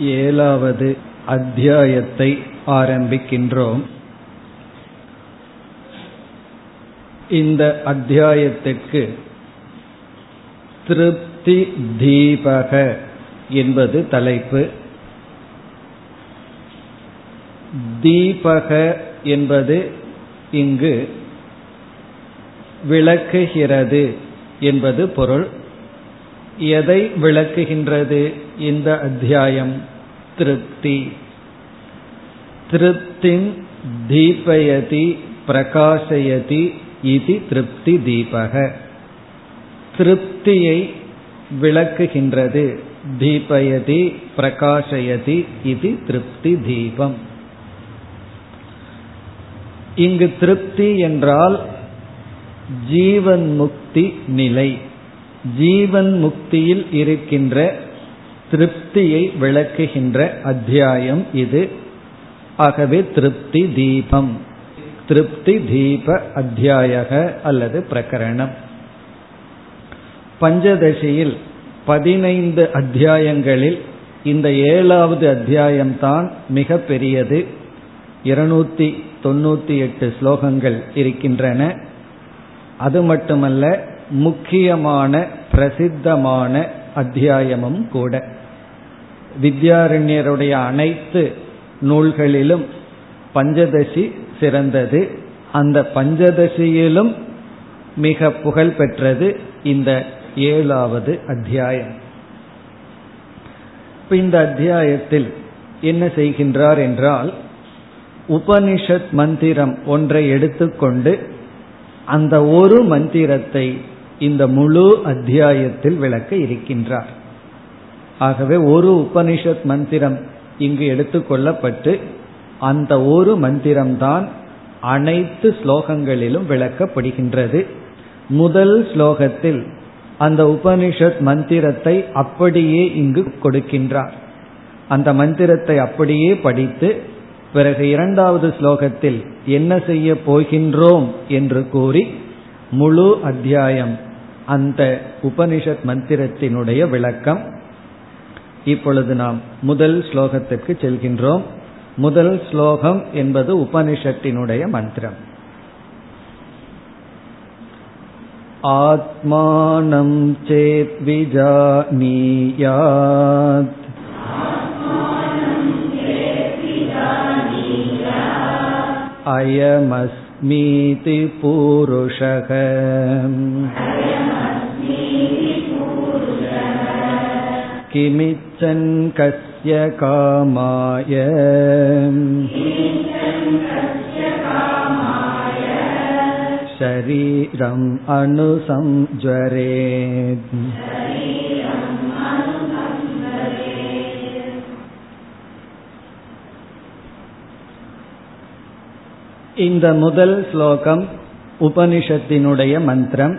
ஏழாவது அத்தியாயத்தை ஆரம்பிக்கின்றோம். இந்த அத்தியாயத்திற்கு திருப்தி தீபக என்பது தலைப்பு. தீபக என்பது இங்கு விளக்குகிறது என்பது பொருள். எதை விளக்குகின்றது? இந்த அத்தியாயம். திருப்தி. திருப்திம் தீபயதி பிரகாசயதி இது திருப்தி தீபக. திருப்தியை விளக்குகின்றது. தீபயதி பிரகாசயதி இது திருப்தி தீபம். இங்கு திருப்தி என்றால் ஜீவன் முக்தி நிலை. ஜீவன் முக்தியில் இருக்கின்ற திருப்தியை விளக்குகின்ற அத்தியாயம் இது. ஆகவே திருப்தி தீபம். திருப்தி தீப அத்தியாயக அல்லது பிரகரணம். பஞ்சதசியில் பதினைந்து அத்தியாயங்களில் இந்த ஏழாவது அத்தியாயம்தான் மிக பெரியது இருநூத்தி தொண்ணூத்தி எட்டு ஸ்லோகங்கள் இருக்கின்றன. அது மட்டுமல்ல முக்கியமான பிரசித்தமான அத்தியாயமும் கூட. வித்யாரண்யருடைய அனைத்து நூல்களிலும் பஞ்சதசி சிறந்தது. அந்த பஞ்சதசியிலும் மிக புகழ் பெற்றது இந்த ஏழாவது அத்தியாயம். இந்த அத்தியாயத்தில் என்ன செய்கின்றார் என்றால் உபனிஷத் மந்திரம் ஒன்றை எடுத்துக்கொண்டு அந்த ஒரு மந்திரத்தை இந்த முழு அத்தியாயத்தில் விளக்க இருக்கின்றார். ஆகவே ஒரு உபனிஷத் மந்திரம் இங்கு எடுத்துக்கொள்ளப்பட்டு அந்த ஒரு மந்திரம்தான் அனைத்து ஸ்லோகங்களிலும் விளக்கப்படுகின்றது. முதல் ஸ்லோகத்தில் அந்த உபனிஷத் மந்திரத்தை அப்படியே இங்கு கொடுக்கின்றார். அந்த மந்திரத்தை அப்படியே படித்து பிறகு இரண்டாவது ஸ்லோகத்தில் என்ன செய்ய போகின்றோம் என்று கூறி முழு அத்தியாயம் அந்த உபனிஷத் மந்திரத்தினுடைய விளக்கம் இப்பொழுது நாம் முதல் ஸ்லோகத்திற்கு செல்கின்றோம் முதல் ஸ்லோகம் என்பது உபனிஷத்தினுடைய மந்திரம் ஆத்மானம் சேத் விஜானியாத் अयमस्मीति पूरुषः किमिच्छन् कस्य कामाय शरीरम् अनुसंज्वरेत् இந்த முதல் ஸ்லோகம் உபனிஷத்தினுடைய மந்திரம்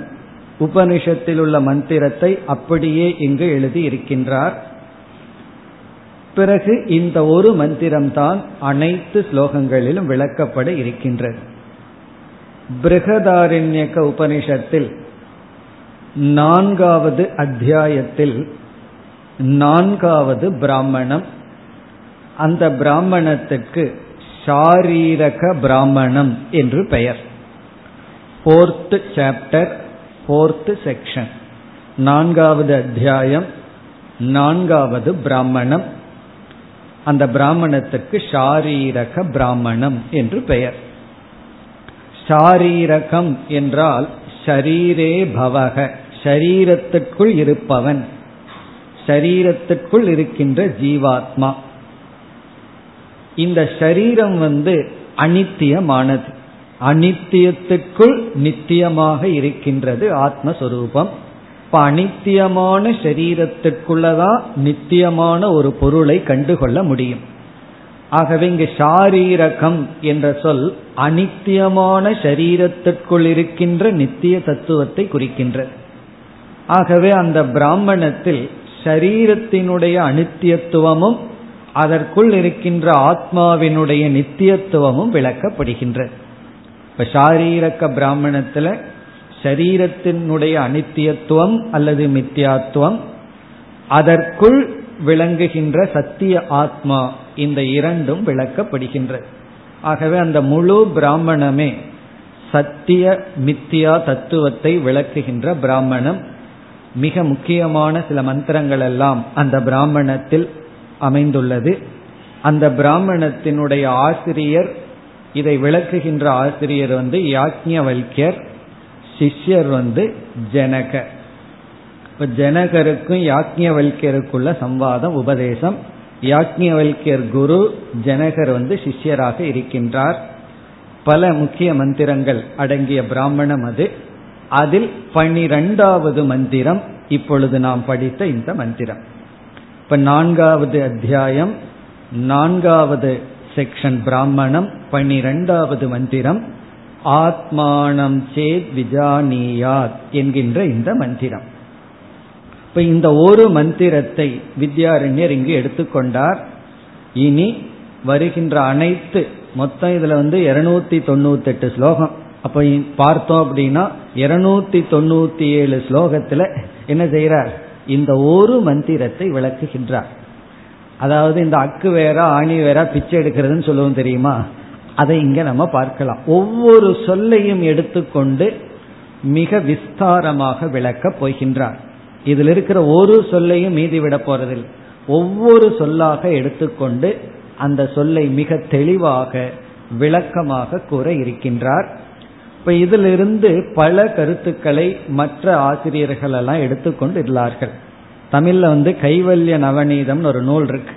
உபனிஷத்தில் உள்ள மந்திரத்தை அப்படியே இங்கு எழுதி இருக்கின்றார் பிறகு இந்த ஒரு மந்திரம்தான் அனைத்து ஸ்லோகங்களிலும் விளக்கப்பட இருக்கின்றது. பிருகதாரண்யக உபனிஷத்தில் நான்காவது அத்தியாயத்தில் நான்காவது பிராமணம். அந்த பிராமணத்துக்கு ஷாரீரக பிராமணம் என்று பெயர். ஃபோர்த் சாப்டர் ஃபோர்த் செக்ஷன் நான்காவது அத்தியாயம். நான்காவது பிராமணம். அந்த பிராமணத்துக்கு ஷாரீரக பிராமணம் என்று பெயர். ஷாரீரகம் என்றால் ஷரீரே பவக ஷரீரத்திற்குள் இருப்பவன் ஷரீரத்திற்குள் இருக்கின்ற ஜீவாத்மா. இந்த சரீரம் வந்து அனித்தியமானது. அனித்தியத்துக்குள் நித்தியமாக இருக்கின்றது ஆத்மஸ்வரூபம். இப்ப அனித்தியமான சரீரத்திற்குள்ளதான் நித்தியமான ஒரு பொருளை கண்டுகொள்ள முடியும். ஆகவே இங்கு ஷாரீரகம் என்ற சொல் அனித்தியமான சரீரத்திற்குள் இருக்கின்ற நித்திய தத்துவத்தை குறிக்கின்றது. ஆகவே அந்த பிராமணத்தில் சரீரத்தினுடைய அனித்தியத்துவமும் அதற்குள் இருக்கின்ற ஆத்மாவினுடைய நித்தியத்துவமும் விளக்கப்படுகின்றது. இப்ப சாரீரக்க பிராமணத்துல சரீரத்தினுடைய அனித்தியத்துவம் அல்லது மித்தியாத்துவம் அதற்குள் விளங்குகின்ற சத்திய ஆத்மா இந்த இரண்டும் விளக்கப்படுகின்றது. ஆகவே அந்த முழு பிராமணமே சத்திய மித்தியா தத்துவத்தை விளக்குகின்ற பிராமணம். மிக முக்கியமான சில மந்திரங்கள் எல்லாம் அந்த பிராமணத்தில் அமைந்துள்ளது. அந்த பிராமணத்தினுடைய ஆசிரியர் இதை விளக்குகின்ற ஆசிரியர் வந்து யாக்ஞவல்யர் சிஷ்யர் வந்து ஜனக. இப்ப ஜனகருக்கும் யாக்ஞவல்யருக்குள்ள சம்வாதம் உபதேசம். யாக்ஞவல்யர் குரு ஜனகர் வந்து சிஷ்யராக இருக்கின்றார். பல முக்கிய மந்திரங்கள் அடங்கிய பிராமணம் அது. அதில் பனிரெண்டாவது மந்திரம் இப்பொழுது நாம் படித்த இந்த மந்திரம். இப்ப நான்காவது அத்தியாயம் நான்காவது செக்ஷன் பிராமணம் பனிரெண்டாவது மந்திரம் ஆத்மானம் சேத் விஜானியாத் என்கின்ற இந்த மந்திரம். இப்ப இந்த ஒரு மந்திரத்தை வித்யாரண்யர் இங்கு எடுத்துக்கொண்டார் இனி வருகின்ற அனைத்து மொத்தம் இதுல வந்து இருநூத்தி தொண்ணூத்தி எட்டு ஸ்லோகம். அப்ப பார்த்தோம் அப்படின்னா இருநூத்தி தொண்ணூத்தி ஏழு ஸ்லோகத்துல என்ன செய்யறார் இந்த ஒரு மந்திரத்தை விளக்குகின்றார். அதாவது இந்த அக்கு வேற ஆணி வேற பிச்சை எடுக்கிறதுன்னு சொல்லுவோம் தெரியுமா? அதை இங்க நம்ம பார்க்கலாம். ஒவ்வொரு சொல்லையும் எடுத்துக்கொண்டு மிக விஸ்தாரமாக விளக்கப் போகின்றார். இதில் இருக்கிற ஒரு சொல்லையும் மீதி விட போறதில் ஒவ்வொரு சொல்லாக எடுத்துக்கொண்டு அந்த சொல்லை மிக தெளிவாக விளக்கமாக கூற இருக்கின்றார். இப்ப இதிலிருந்து பல கருத்துக்களை மற்ற ஆசிரியர்கள் எல்லாம் எடுத்துக்கொண்டு இருந்தார்கள் தமிழ்ல வந்து கைவல்ய நவநீதம்னு ஒரு நூல் இருக்கு.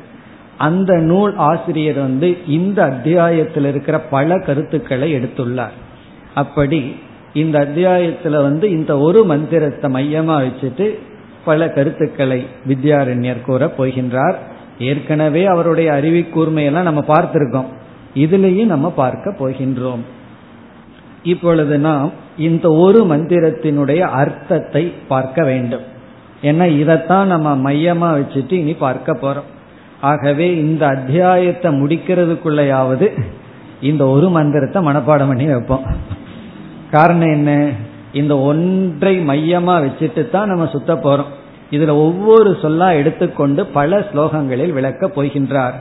அந்த நூல் ஆசிரியர் வந்து இந்த அத்தியாயத்தில் இருக்கிற பல கருத்துக்களை எடுத்துள்ளார். அப்படி இந்த அத்தியாயத்துல வந்து இந்த ஒரு மந்திரத்தை மையமா வச்சுட்டு பல கருத்துக்களை வித்யாரண்யர் கூற போகின்றார். ஏற்கனவே அவருடைய அறிவி கூர்மையெல்லாம் நம்ம பார்த்திருக்கோம். இதுலேயும் நம்ம பார்க்க போகின்றோம். இப்பொழுது நாம் இந்த ஒரு மந்திரத்தினுடைய அர்த்தத்தை பார்க்க வேண்டும். ஏன்னா இதைத்தான் நம்ம மையமா வச்சுட்டு இனி பார்க்க போறோம். ஆகவே இந்த அத்தியாயத்தை முடிக்கிறதுக்குள்ளையாவது இந்த ஒரு மந்திரத்தை மனப்பாடம் பண்ணி வைப்போம். காரணம் என்ன? இந்த ஒன்றை மையமா வச்சுட்டு தான் நம்ம சுத்த போறோம். இதுல ஒவ்வொரு சொல்லா எடுத்துக்கொண்டு பல ஸ்லோகங்களில் விளக்கப் போகின்றார்.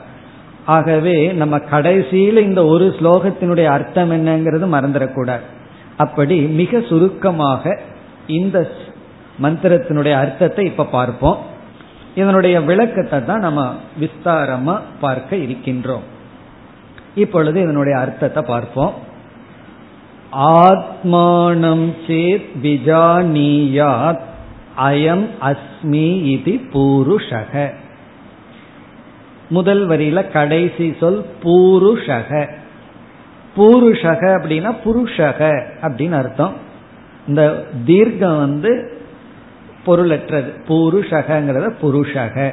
ஆகவே நம்ம கடைசியில் இந்த ஒரு ஸ்லோகத்தினுடைய அர்த்தம் என்னங்கிறது மறந்துடக்கூடாது. அப்படி மிக சுருக்கமாக இந்த மந்திரத்தினுடைய அர்த்தத்தை இப்ப பார்ப்போம். இதனுடைய விளக்கத்தை தான் நம்ம விஸ்தாரமா பார்க்க இருக்கின்றோம். இப்பொழுது இதனுடைய அர்த்தத்தை பார்ப்போம். ஆத்மானம் சேத் விஜானியாத் அயம் அஸ்மி இது பூருஷக. முதல் வரியில கடைசி சொல் பூருஷக. பூருஷக அப்படின்னா புருஷக அப்படின்னு அர்த்தம். இந்த தீர்க்கம் வந்து பொருளற்றது. புருஷகங்கிறத புருஷக.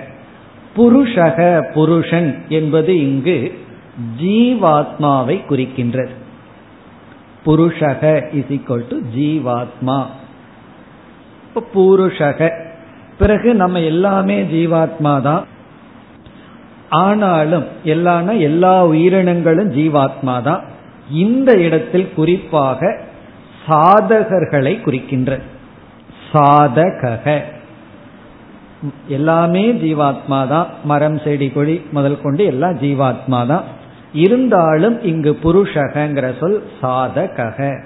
புருஷக புருஷன் என்பது இங்கு ஜீவாத்மாவை குறிக்கின்றது. புருஷக இஸ் ஈக்வல் டு ஜீவாத்மா. பூருஷக. பிறகு நம்ம எல்லாமே ஜீவாத்மா தான் ஆனாலும் எல்லான எல்லா உயிரினங்களும் ஜீவாத்மா தான் இந்த இடத்தில் குறிப்பாக சாதகர்களை குறிக்கின்றது. சாதக எல்லாமே ஜீவாத்மா தான் மரம் செடி கொடி முதல் கொண்டு எல்லாம் ஜீவாத்மா தான் இருந்தாலும் இங்கு புருஷகங்கிற சொல் சாதக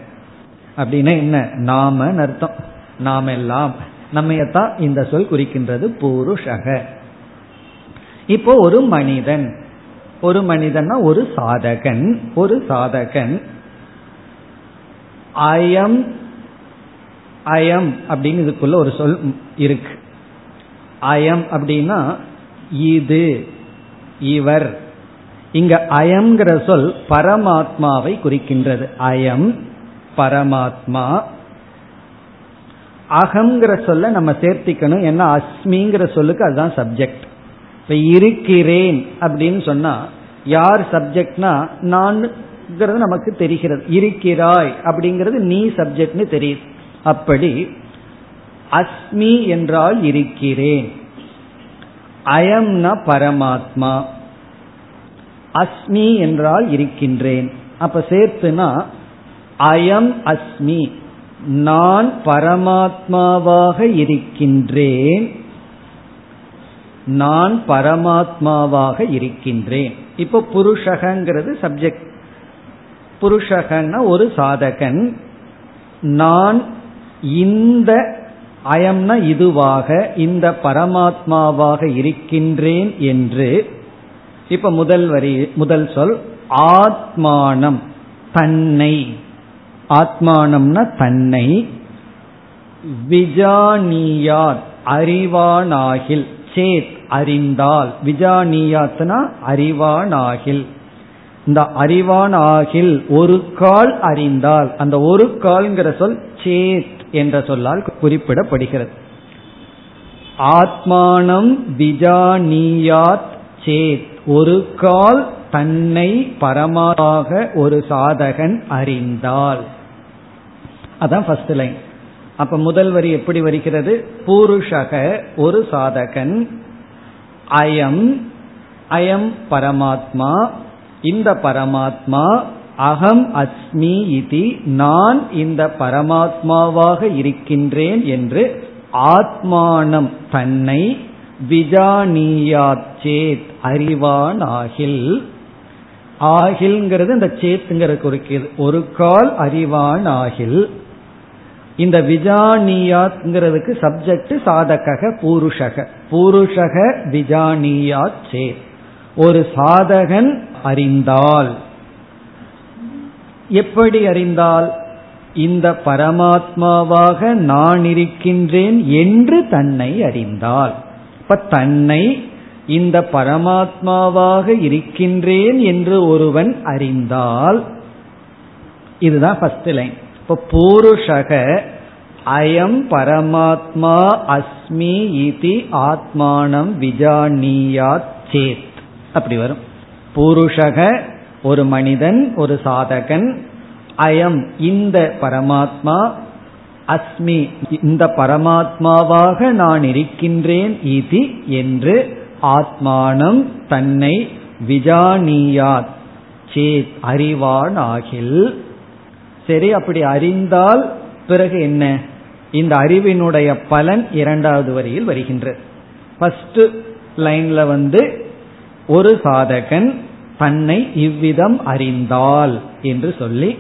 அப்படின்னா என்ன? நாம அர்த்தம். நாம் எல்லாம் நம்மையத்தான் இந்த சொல் குறிக்கின்றது புருஷக. இப்போ ஒரு மனிதன். ஒரு மனிதன்னா ஒரு சாதகன். ஒரு சாதகன். அயம் அயம் அப்படின்னு இதுக்குள்ள ஒரு சொல் இருக்கு. அயம் அப்படின்னா இது இவர். இங்க அயம்ங்கிற சொல் பரமாத்மாவை குறிக்கின்றது. அயம் பரமாத்மா. அகங்கிற சொல்ல நம்ம சேர்த்திக்கணும். ஏன்னா அஸ்மிங்கிற சொல்லுக்கு அதுதான் சப்ஜெக்ட் இப்ப இருக்கிறேன் அப்படின்னு சொன்னா யார் சப்ஜெக்ட்னா நான்ங்கிறது நமக்கு தெரிகிறது. இருக்கிறாய் அப்படிங்கிறது நீ சப்ஜெக்ட்னு தெரியுது. அப்படி அஸ்மி என்றால் இருக்கிறேன். அயம்னா பரமாத்மா. அஸ்மி என்றால் இருக்கின்றேன். அப்ப சேர்த்துனா அயம் அஸ்மி. நான் பரமாத்மாவாக இருக்கின்றேன். நான் பரமாத்மாவாக இருக்கின்றேன். இப்போ புருஷகங்கிறது சப்ஜெக்ட் புருஷகன்னா ஒரு சாதகன். நான் இந்த அயம்னா இதுவாக இந்த பரமாத்மாவாக இருக்கின்றேன் என்று இப்ப முதல் வரி முதல் சொல் ஆத்மானம் தன்னை. ஆத்மானம்னா தன்னை. விஜானியார் அறிவானாகில் சேத் அறிந்தால் விஜானியாத்னா அறிவானாகில். இந்த அறிவான் ஆகில் ஒரு கால் அறிந்தால் அந்த ஒரு கால்ங்கிற சொல் சேத் என்ற சொல்லால் குறிப்பிடப்படுகிறது. ஆத்மானம் விஜானியாத் சேத். ஒரு கால் தன்னை பரமாக ஒரு சாதகன் அறிந்தால். அதான் ஃபர்ஸ்ட் லைன் அப்ப முதல் வரி எப்படி வருகிறது? பூருஷக ஒரு சாதகன். அயம் அயம் பரமாத்மா இந்த பரமாத்மா அகம் அஸ்மி இதி நான் இந்த பரமாத்மாவாக இருக்கின்றேன் என்று ஆத்மானம் தன்னை விஜானியாச்சேத் அறிவான் ஆகில் ஆகில்ங்கிறது இந்த சேத்துங்கிற குறிக்கிறது ஒரு கால் அறிவான் ஆகில் இந்த விஜானியாத்ங்கிறதுக்கு சப்ஜெக்ட் சாதக பூருஷக. பூருஷக விஜானியாத் சேத். ஒரு சாதகன் அறிந்தால். எப்படி அறிந்தால் இந்த பரமாத்மாவாக நான் இருக்கின்றேன் என்று தன்னை அறிந்தால். இப்ப தன்னை இந்த பரமாத்மாவாக இருக்கின்றேன் என்று ஒருவன் அறிந்தால் இதுதான் ஃபர்ஸ்ட் லைன் இப்போ பூருஷக அயம் பரமாத்மா அஸ்மி இதி ஆத்மானம் விஜானியாத் சேத். அப்படி வரும். பூருஷக ஒரு மனிதன் ஒரு சாதகன் அயம் இந்த பரமாத்மா அஸ்மி இந்த பரமாத்மாவாக நான் இருக்கின்றேன் இது என்று ஆத்மானம் தன்னை விஜானியாத் சேத் அறிவான் ஆகில் சரி அப்படி அறிந்தால் பிறகு என்ன? இந்த அறிவினுடைய பலன் இரண்டாவது வரியில் வருகின்றது ஃபர்ஸ்ட் லைன்ல வந்து ஒரு சாதகன் தன்னை இவ்விதம் அறிந்தால் என்று சொல்லி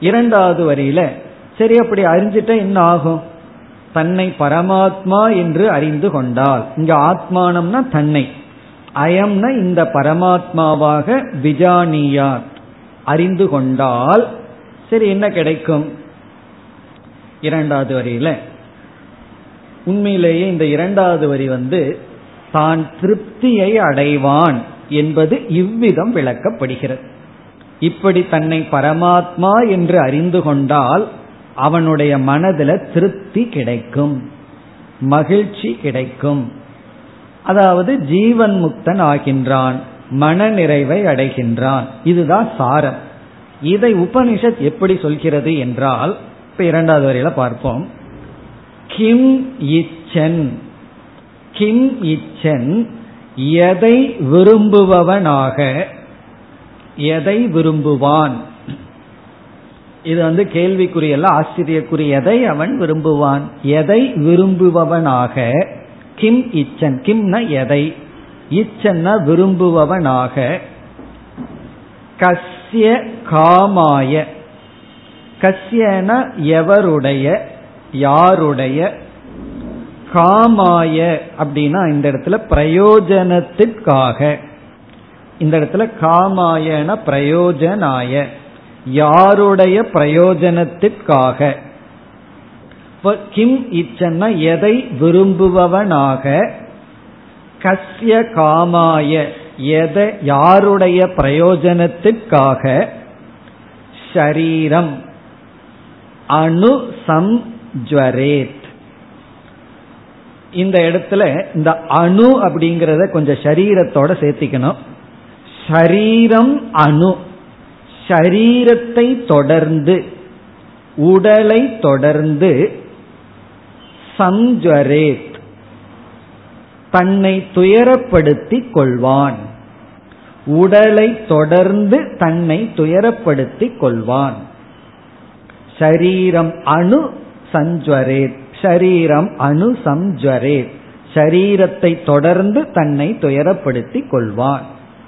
இரண்டாவது வரியில சரி அப்படி அறிஞ்சிட்ட என்ன ஆகும்? தன்னை பரமாத்மா என்று அறிந்து கொண்டால் இங்க ஆத்மானம்னா தன்னை. அயம்னா இந்த பரமாத்மாவாக விஜானியாத் அறிந்து கொண்டால் சரி என்ன கிடைக்கும்? இரண்டாவது வரியில உண்மையிலேயே இந்த இரண்டாவது வரி வந்து தான் திருப்தியை அடைவான். என்பது இவ்விதம் விளக்கப்படுகிறது. இப்படி தன்னை பரமாத்மா என்று அறிந்து கொண்டால் அவனுடைய மனதில் திருப்தி கிடைக்கும் மகிழ்ச்சி கிடைக்கும். அதாவது ஜீவன் முக்தன் ஆகின்றான் மன நிறைவை அடைகின்றான். இதுதான் சாரம். இதை உபனிஷத் எப்படி சொல்கிறது என்றால் இப்ப இரண்டாவது வரையில பார்ப்போம். கிம் இச்சன் கிம் இச்சன் எதை விரும்புபவனாக எதை விரும்புவான்? இது வந்து கேள்விக்குரிய ஆச்சரியக்குரிய எதை அவன் விரும்புவான். எதை விரும்புபவனாக கிம் இச்சன் கிம்னா எதை? இச்சன்னா விரும்புபவனாக கஸ்ய காமாய. கஸ்யன எவருடைய யாருடைய காமாய அப்படின்னா இந்த இடத்துல பிரயோஜனத்திற்காக. இந்த இடத்துல காமாயன பிரயோஜனாய. யாருடைய பிரயோஜனத்திற்காக? கிம் இச்சன்னா எதை விரும்புபவனாக? கஸ்ய காமாய. எதை யாருடைய பிரயோஜனத்திற்காக? ஷரீரம். அணு சம்ஜரேத் இந்த இடத்துல இந்த அணு அப்படிங்கிறத கொஞ்சம் சரீரத்தோட சேர்த்திக்கணும். ஷரீரம் அணு. ஷரீரத்தை தொடர்ந்து உடலை தொடர்ந்து சஞ்சரேத். தன்னை துயரப்படுத்தி கொள்வான். உடலை தொடர்ந்து தன்னை துயரப்படுத்தி கொள்வான். ஷரீரம் அணு சஞ்சரேத். ஷரீரம் அணு சம்ஜரேத் சரீரத்தை தொடர்ந்து தன்னை துயரப்படுத்தி கொள்வான்.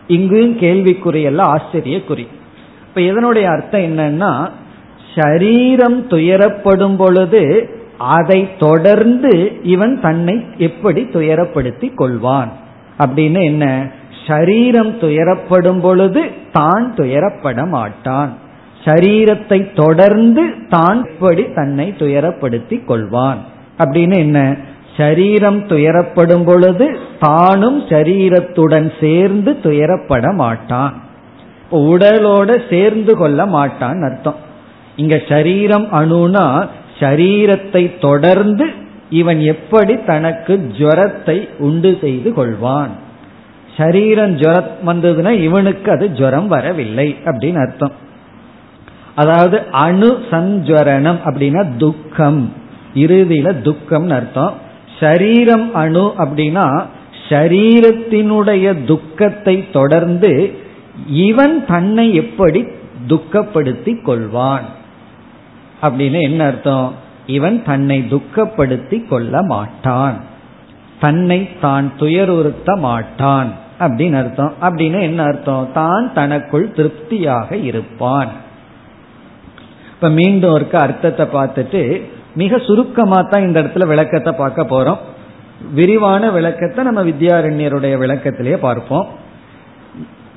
இங்கும் கேள்விக்குறியல்ல ஆச்சரியக்குறி. இப்ப இதனுடைய அர்த்தம் என்னன்னா ஷரீரம் துயரப்படும் பொழுது அதை தொடர்ந்து இவன் தன்னை எப்படி துயரப்படுத்தி கொள்வான்? அப்படின்னு என்ன? ஷரீரம் துயரப்படும் பொழுது தான் துயரப்பட மாட்டான். சரீரத்தை தொடர்ந்து தான் எப்படி தன்னை துயரப்படுத்தி கொள்வான். அப்படின்னு என்ன? சரீரம் துயரப்படும் பொழுது தானும் சரீரத்துடன் சேர்ந்து துயரப்பட மாட்டான். உடலோட சேர்ந்து கொள்ள மாட்டான் அர்த்தம். இங்க சரீரம் அணுனா சரீரத்தை தொடர்ந்து இவன் எப்படி தனக்கு ஜுரத்தை உண்டு செய்து கொள்வான். சரீரம் ஜுரம் வந்ததுன்னா இவனுக்கு அது ஜுரம் வரவில்லை அப்படின்னு அர்த்தம். அதாவது அணு சஞ்சரணம் அப்படின்னா துக்கம். இறுதியில துக்கம்னு அர்த்தம். சரீரம் அணு அப்படின்னா சரீரத்தினுடைய துக்கத்தை தொடர்ந்து இவன் தன்னை எப்படி துக்கப்படுத்தி கொள்வான். அப்படின்னு என்ன அர்த்தம்? இவன் தன்னை துக்கப்படுத்தி கொள்ள மாட்டான். தன்னை தான் துயருறுத்த மாட்டான் அப்படின்னு அர்த்தம். அப்படின்னு என்ன அர்த்தம்? தான் தனக்குள் திருப்தியாக இருப்பான். இப்ப மீண்டும் இருக்க அர்த்தத்தை பார்த்துட்டு மிக சுருக்கமா தான் இந்த இடத்துல விளக்கத்தை பார்க்க போறோம். விரிவான விளக்கத்தை நம்ம வித்யாரண்யருடைய விளக்கத்திலேயே பார்ப்போம்.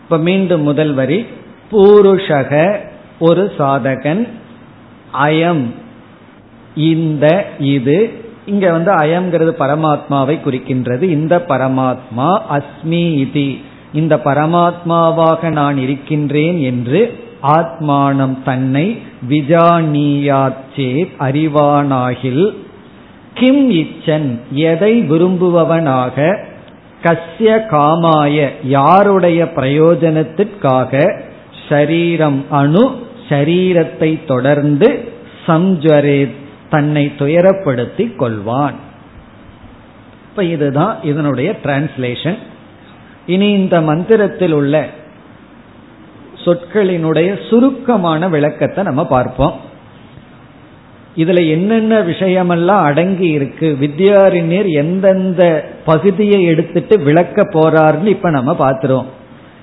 இப்ப மீண்டும் முதல் வரி. பூருஷக ஒரு சாதகன் அயம். இந்த இது. இங்க வந்து அயம்ங்கிறது பரமாத்மாவை குறிக்கின்றது. இந்த பரமாத்மா அஸ்மி இதி. இந்த பரமாத்மாவாக நான் இருக்கின்றேன் என்று ஆத்மானம் தன்னை விஜானியாச்சே அறிவானாகில் கிம் இச்சன் எதை விரும்புபவனாக? கஸ்ய காமாய யாருடைய பிரயோஜனத்திற்காக? ஷரீரம் அணு ஷரீரத்தை தொடர்ந்து சம்ஜரே தன்னை துயரப்படுத்தி கொள்வான். இப்ப இதுதான் இதனுடைய டிரான்ஸ்லேஷன் இனி இந்த மந்திரத்தில் உள்ள சொற்களினுடைய சுருக்கமான விளக்கத்தை நம்ம பார்ப்போம். இதுல என்னென்ன விஷயமெல்லாம் அடங்கி இருக்கு வித்யாரிணியர் எந்தெந்த பகுதியை எடுத்துட்டு விளக்க போறாருன்னு இப்ப நம்ம பார்த்துருவோம்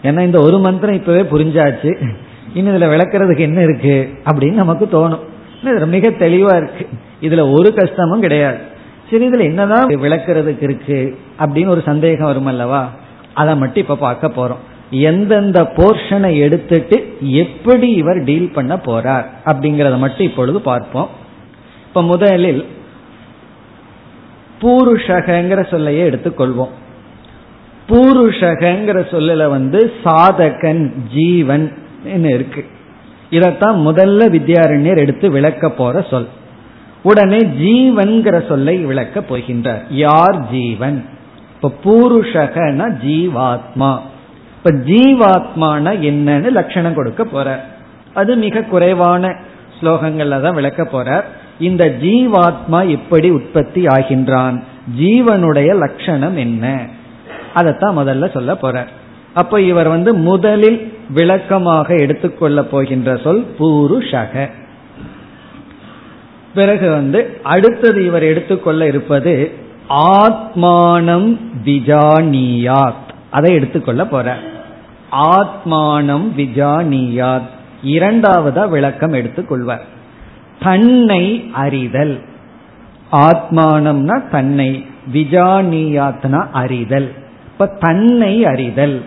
ஏன்னா இந்த ஒரு மந்திரம் இப்பவே புரிஞ்சாச்சு. இன்னும் இதுல விளக்குறதுக்கு என்ன இருக்கு அப்படின்னு நமக்கு தோணும். மிக தெளிவா இருக்கு. இதுல ஒரு கஷ்டமும் கிடையாது. சரி இதுல என்னதான் விளக்குறதுக்கு இருக்கு அப்படின்னு ஒரு சந்தேகம் வரும் அல்லவா அதை மட்டும் இப்ப பார்க்க போறோம். எந்தெந்த போர்ஷனை எடுத்துட்டு எப்படி இவர் டீல் பண்ண போறார் அப்படிங்கறத மட்டும் இப்பொழுது பார்ப்போம். இப்ப முதலில் பூருஷகங்கிற சொல்லையே எடுத்துக்கொள்வோம். பூருஷகங்கிற சொல்லல வந்து சாதகன் ஜீவன் இருக்கு. இதத்தான் முதல்ல வித்யாரண்யர் எடுத்து விளக்க போற சொல். உடனே ஜீவன்கிற சொல்லை விளக்க போகின்றார். யார் ஜீவன்? இப்ப பூருஷகன ஜீவாத்மா. இப்ப ஜீவாத்மான என்னன்னு லட்சணம் கொடுக்க போற. அது மிக குறைவான ஸ்லோகங்கள்ல தான் விளக்க போறார் இந்த ஜீவாத்மா எப்படி உற்பத்தி ஆகின்றான். ஜீவனுடைய லட்சணம் என்ன? அதைத்தான் முதல்ல சொல்ல போறார் அப்ப இவர் வந்து முதலில் விளக்கமாக எடுத்துக்கொள்ள போகின்ற சொல் பூருஷக. பிறகு வந்து அடுத்தது இவர் எடுத்துக்கொள்ள இருப்பது ஆத்மானம் விஜானியாத். அதை எடுத்துக்கொள்ள போற. ஆத்மானம் விஜானியாத். இரண்டாவதா விளக்கம் எடுத்துக்கொள்வார் தன்னை அறிதல். ஆத்மானம்னா தன்னை விஜானியாத்னா அறிதல். இப்ப தன்னை அறிதல்.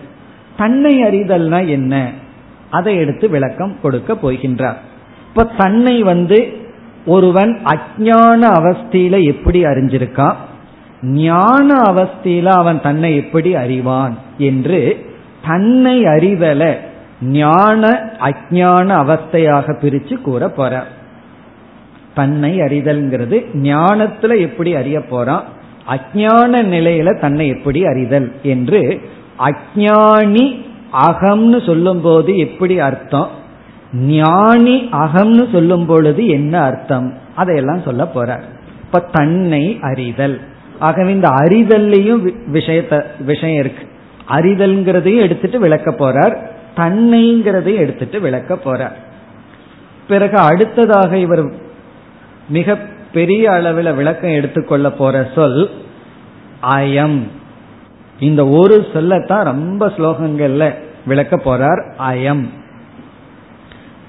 தன்னை அறிதல்னா என்ன? அதை எடுத்து விளக்கம் கொடுக்க போகின்றார். இப்ப தன்னை வந்து ஒருவன் அஜான அவஸ்தையில எப்படி அறிஞ்சிருக்கான்? ஞான அவஸ்தையில அவன் தன்னை எப்படி அறிவான்? என்று தன்னை அறிதல ஞான அஜான அவஸ்தையாக பிரிச்சு கூற போற. தன்னை அறிதல்ங்கிறது ஞானத்துல எப்படி அறிய போறான்? அஜான நிலையில தன்னை எப்படி அறிதல்? என்று அஜானி அகம்னு சொல்லும் போது எப்படி அர்த்தம்? ஞானி அகம்னு சொல்லும் பொழுது என்ன அர்த்தம்? அதையெல்லாம் சொல்ல போறார் இப்ப தன்னை அறிதல். ஆகவே இந்த அறிதல்லையும் விஷயத்த விஷயம் இருக்கு. அறிதல்ங்கிறதையும் எடுத்துட்டு விளக்க போறார். தன்னைங்கிறதையும் எடுத்துட்டு விளக்க போறார். பிறகு அடுத்ததாக இவர் மிக பெரிய அளவில் விளக்கம் எடுத்துக்கொள்ள போற சொல் அயம் இந்த ஒரு சொல்லத்தான் ரொம்ப ஸ்லோகங்கள்ல விளக்க போறார். அயம்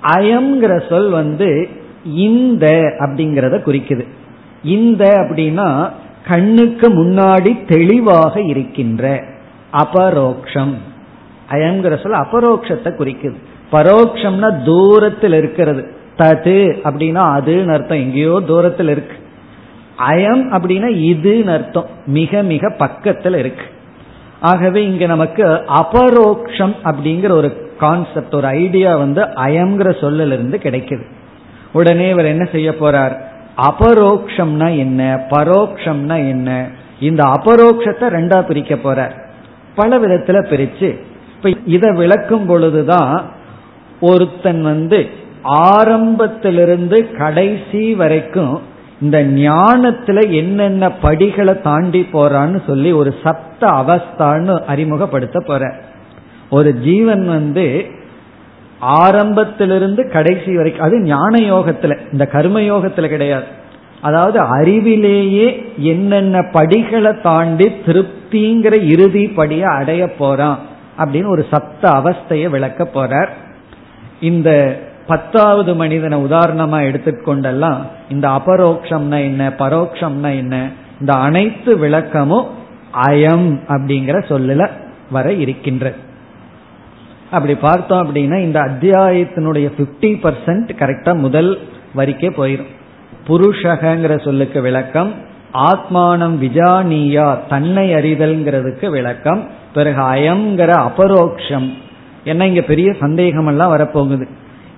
அயம்ங்கிற சொல் வந்து இந்த அப்படிங்கிறத குறிக்குது. இந்த அப்படின்னா கண்ணுக்கு முன்னாடி தெளிவாக இருக்கின்ற அபரோக்ஷம். அயங்கிற சொல் அபரோக்ஷத்தை குறிக்குது. பரோக்ஷம்னா தூரத்தில் இருக்கிறது. தது அப்படின்னா அதுன்னு அர்த்தம். எங்கேயோ தூரத்தில் இருக்கு. அயம் அப்படின்னா இதுன்னு அர்த்தம். மிக மிக பக்கத்தில் இருக்கு. ஆகவே இங்க நமக்கு அபரோக்ஷம் அப்படிங்கிற ஒரு கான்செப்ட் ஒரு ஐடியா வந்து அயம்ங்கிற சொல்லல இருந்து கிடைக்குது. உடனே இவர் என்ன செய்ய போறார்? அபரோக்ஷம்னா என்ன? பரோக்ஷம்னா என்ன? இந்த அபரோக்ஷத்தை ரெண்டா பிரிக்க போறார். பல விதத்துல பிரிச்சு. இப்ப இதை விளக்கும் பொழுதுதான் ஒருத்தன் வந்து ஆரம்பத்திலிருந்து கடைசி வரைக்கும் இந்த ஞானத்துல என்னென்ன படிகளை தாண்டி போறான்னு சொல்லி ஒரு சப்த அவஸ்தான்னு அறிமுகப்படுத்த போற. ஒரு ஜீவன் வந்து ஆரம்பத்திலிருந்து கடைசி வரைக்கும் அது ஞான யோகத்துல இந்த கர்ம யோகத்துல கிடையாது. அதாவது அறிவிலேயே என்னென்ன படிகளை தாண்டி திருப்திங்கிற இறுதி படியை அடைய போறான் அப்படின்னு ஒரு சப்த அவஸ்தையை விளக்க போறார். இந்த பத்தாவது மனிதனை உதாரணமா எடுத்துக்கொண்டெல்லாம் இந்த அபரோக்ஷம்னா என்ன பரோக்ஷம்னா என்ன இந்த அனைத்து விளக்கமும் அயம் அப்படிங்கிற சொல்லல வர இருக்கின்ற. அப்படி பார்த்தோம் அப்படின்னா இந்த அத்தியாயத்தினுடைய பிப்டி பர்சன்ட் கரெக்டா முதல் வரிக்கே போயிடும் புருஷகங்கிற சொல்லுக்கு விளக்கம் ஆத்மானம் விஜானியா தன்னை அறிதல்ங்கிறதுக்கு விளக்கம் பிறகு அயங்கிற அபரோக்ஷம். என்ன இங்க பெரிய சந்தேகம் எல்லாம் வரப்போகுது.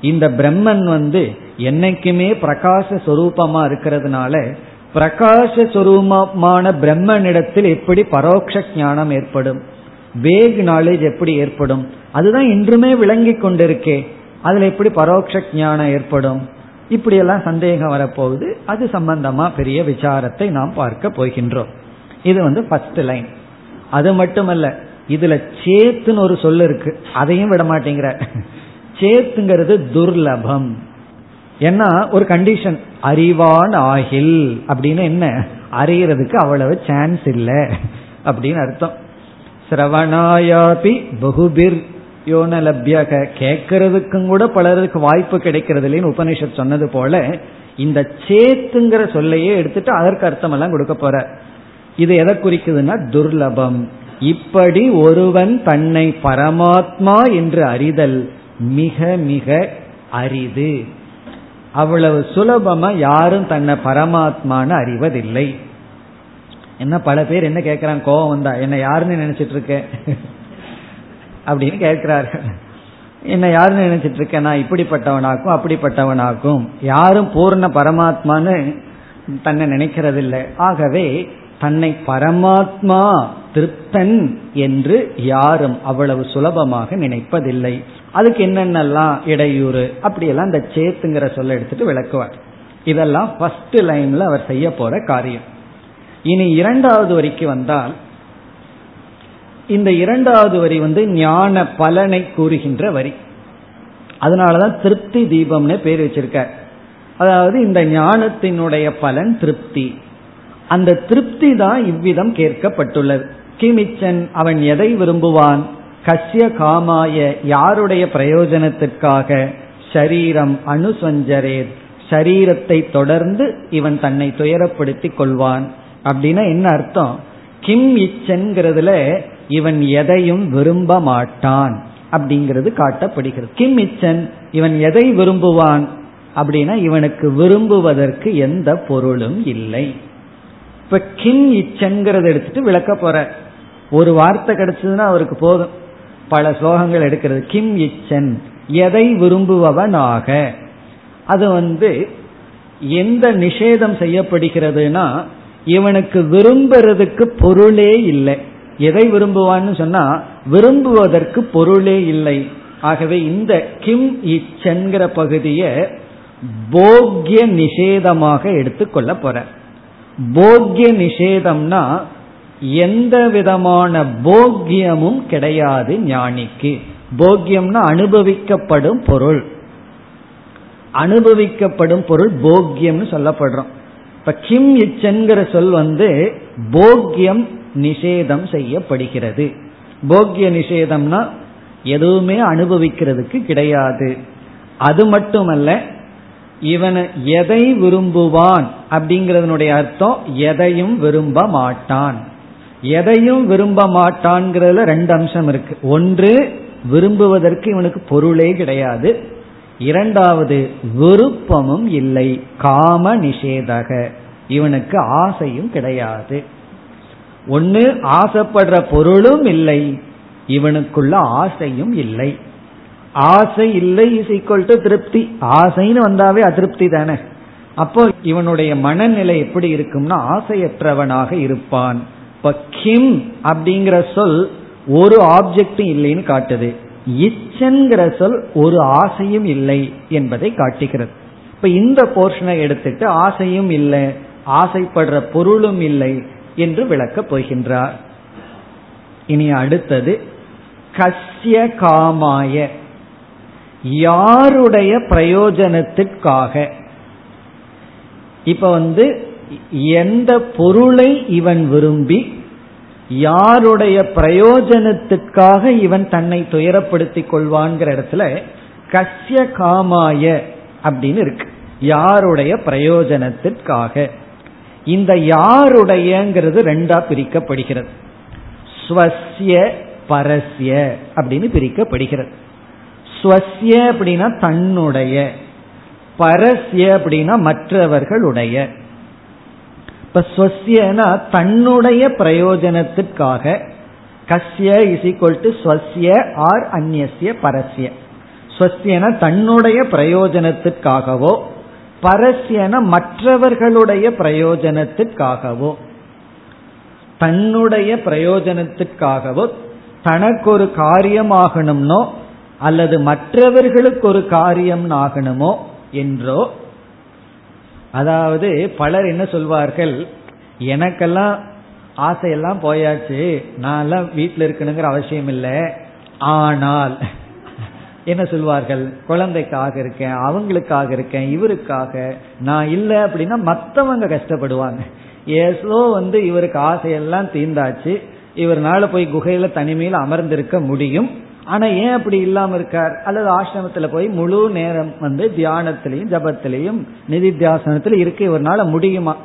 இந்த பிரம்மன் வந்து என்னைக்குமே பிரகாச சொரூபமா இருக்கிறதுனால பிரகாச சொரூபமான பிரம்மனிடத்தில் எப்படி பரோட்ச ஞானம் ஏற்படும்? வேக் நாலேஜ் எப்படி ஏற்படும்? அதுதான் இன்றுமே விளங்கி கொண்டிருக்கே. அதுல எப்படி பரோட்ச ஞானம் ஏற்படும்? இப்படியெல்லாம் சந்தேகம் வரப்போகுது. அது சம்பந்தமா பெரிய விசாரத்தை நாம் பார்க்க போகின்றோம். இது வந்து ஃபர்ஸ்ட் லைன் அது மட்டுமல்ல இதுல சேத்துன்னு ஒரு சொல் இருக்கு. அதையும் விட மாட்டேங்கிற. சேத்துங்கிறது துர்லபம். ஏன்னா ஒரு கண்டிஷன் அறிவான் ஆகில். அப்படின்னு என்ன? அறியறதுக்கு அவ்வளவு சான்ஸ் இல்லை. அப்படின்னு அர்த்தம். சிரவணாயாபி பகுபிர் யோன கேட்கறதுக்கும் கூட பலருக்கு வாய்ப்பு கிடைக்கிறது இல்லைன்னு உபனிஷத் சொன்னது போல இந்த சேத்துங்கிற சொல்லையே எடுத்துட்டு அதற்கு அர்த்தம் எல்லாம் கொடுக்க போற. இது எதை குறிக்குதுன்னா துர்லபம். இப்படி ஒருவன் தன்னை பரமாத்மா என்று அறிதல் மிக மிக அரிது. அவ்வளவு சுலபமா யாரும் தன்னை பரமாத்மான்னு அறிவதில்லை. என்ன பல பேர் என்ன கேட்கறான் கோவம் வந்தா? என்ன யாருன்னு நினைச்சிட்டு இருக்க? அப்படின்னு கேட்கிறார்கள் என்ன யாருன்னு நினைச்சிட்டு இருக்கேன்? நான் இப்படிப்பட்டவனாக்கும் அப்படிப்பட்டவனாக்கும். யாரும் பூர்ண பரமாத்மான்னு தன்னை நினைக்கிறதில்லை. ஆகவே தன்னை பரமாத்மா திருப்தன் என்று யாரும் அவ்வளவு சுலபமாக நினைப்பதில்லை. அதுக்கு என்னென்னலாம் இடையூறு? அப்படியெல்லாம் இந்த சேத்துங்கிற சொல்ல எடுத்துட்டு விளக்குவார். இதெல்லாம் ஃபர்ஸ்ட் லைன்ல அவர் செய்ய போற காரியம். இனி இரண்டாவது வரைக்கும் வந்தால் இந்த இரண்டாவது வரி வந்து ஞான பலனை கூறுகின்ற வரி. அதனாலதான் திருப்தி தீபம்னு பேர் வச்சிருக்க அதாவது இந்த ஞானத்தினுடைய பலன் திருப்தி. அந்த திருப்தி தான் இவ்விதம் கேட்கப்பட்டுள்ளது. கிமிச்சன் அவன் எதை விரும்புவான்? கசிய காமாய யாருடைய பிரயோஜனத்திற்காக? ஷரீரம் அணுசஞ்சரே ஷரீரத்தை தொடர்ந்து இவன் தன்னை துயரப்படுத்திக் கொள்வான். அப்படின்னா என்ன அர்த்தம்? கிம் இச்சன்கிறதுல இவன் எதையும் விரும்ப மாட்டான் அப்படிங்கிறது காட்டப்படுகிறது. கிம் இச்சன் இவன் எதை விரும்புவான் அப்படின்னா இவனுக்கு விரும்புவதற்கு எந்த பொருளும் இல்லை. இப்ப கிம் இச்சங்கிறத எடுத்துட்டு விளக்க போற. ஒரு வார்த்தை கிடைச்சதுன்னா அவருக்கு போதும். பல ஸ்லோகங்கள் எடுக்கிறது. கிம் இச்சன் எதை விரும்புபவனாக. அது வந்து எந்த நிஷேதம் செய்யப்படுகிறதுனா இவனுக்கு விரும்புறதுக்கு பொருளே இல்லை. எதை விரும்புவான்னு சொன்னா விரும்புவதற்கு பொருளே இல்லை. ஆகவே இந்த கிம் இச்சன்கிற பகுதியை போக்கிய நிஷேதமாக எடுத்துக்கொள்ள போற. போக்கிய நிஷேதம்னா எந்த விதமான போக்கியமும் கிடையாது ஞானிக்கு. போக்கியம்னா அனுபவிக்கப்படும் பொருள். அனுபவிக்கப்படும் பொருள் போக்கியம்னு சொல்லப்படுறோம். இப்ப கிம் இச்சன்கிற சொல் வந்து போக்கியம் நிஷேதம் செய்யப்படுகிறது. போக்கிய நிஷேதம்னா எதுவுமே அனுபவிக்கிறதுக்கு கிடையாது. அது மட்டுமல்ல இவன் எதை விரும்புவான் அப்படிங்கறதனுடைய அர்த்தம் எதையும் விரும்ப மாட்டான். எதையும் விரும்ப மாட்டான்ங்கிறதுல ரெண்டு அம்சம் இருக்கு. ஒன்று விரும்புவதற்கு இவனுக்கு பொருளே கிடையாது. இரண்டாவது விருப்பமும் இல்லை. காம நிஷேதக. இவனுக்கு ஆசையும் கிடையாது. ஒன்னு ஆசைப்படுற பொருளும் இல்லை. இவனுக்குள்ள ஆசையும் இல்லை. ஆசை இல்லை இஸ் ஈக்குவல் டு திருப்தி. ஆசைன்னு வந்தாவே அதிருப்தி தானே. அப்போ இவனுடைய மனநிலை எப்படி இருக்கும்னா ஆசையற்றவனாக இருப்பான். இப்ப கிம் அப்படிங்கிற சொல் ஒரு ஆப்ஜெக்டும் இல்லைன்னு காட்டுது. இச்சன்கிற சொல் ஒரு ஆசையும் இல்லை என்பதை காட்டுகிறது. இப்ப இந்த போர்ஷனை எடுத்துட்டு ஆசையும் இல்லை ஆசைப்படுற பொருளும் இல்லை என்று விளக்கப் போகின்றார். இனி அடுத்தது கஸ்ய காமாய. யாருடைய பிரயோஜனத்திற்காக? இப்ப வந்து எந்த பொருளை இவன் விரும்பி யாருடைய பிரயோஜனத்துக்காக இவன் தன்னை துயரப்படுத்திக் கொள்வான்கிற இடத்துல கஸ்ய காமாய அப்படின்னு இருக்கு. யாருடைய பிரயோஜனத்திற்காக? இந்த யாருடையங்கிறது ரெண்டா பிரிக்கப்படுகிறது. ஸ்வசிய பரஸ்ய அப்படின்னு பிரிக்கப்படுகிறது. ஸ்வசிய அப்படின்னா தன்னுடைய பரஸ்ய அப்படின்னா மற்றவர்களுடைய. இப்ப ஸ்வசியனா தன்னுடைய பிரயோஜனத்திற்காக கஸ்ய இஸ் ஈக்வல் டு ஸ்வசிய ஆர் அந்நிய பரஸ்ய. ஸ்வசியன தன்னுடைய பிரயோஜனத்திற்காகவோ பரஸ்யன மற்றவர்களுடைய பிரயோஜனத்திற்காகவோ தன்னுடைய பிரயோஜனத்திற்காகவோ தனக்கு ஒரு காரியம் ஆகணும்னோ அல்லது மற்றவர்களுக்கு ஒரு காரியம் ஆகணுமோ என்றோ அதாவது பலர் என்ன சொல்வார்கள் எனக்கெல்லாம் ஆசையெல்லாம் போயாச்சு நான் எல்லாம் வீட்டில் இருக்கணுங்கிற அவசியம் இல்லை ஆனால் என்ன சொல்வார்கள்? குழந்தைக்காக இருக்கேன் அவங்களுக்காக இருக்கேன் இவருக்காக. நான் இல்லை அப்படின்னா மற்றவங்க கஷ்டப்படுவாங்க. ஏசோ வந்து இவருக்கு ஆசையெல்லாம் தீர்ந்தாச்சு. இவர்னால போய் குகையில தனிமையில் அமர்ந்திருக்க முடியும். ஆனா ஏன் அப்படி இல்லாம இருக்கார்? அல்லது ஆசிரமத்துல போய் முழு நேரம் வந்து தியானத்திலையும் ஜபத்திலையும் நிதித்தியாசனத்துல இருக்க இவர்னால முடியுமா?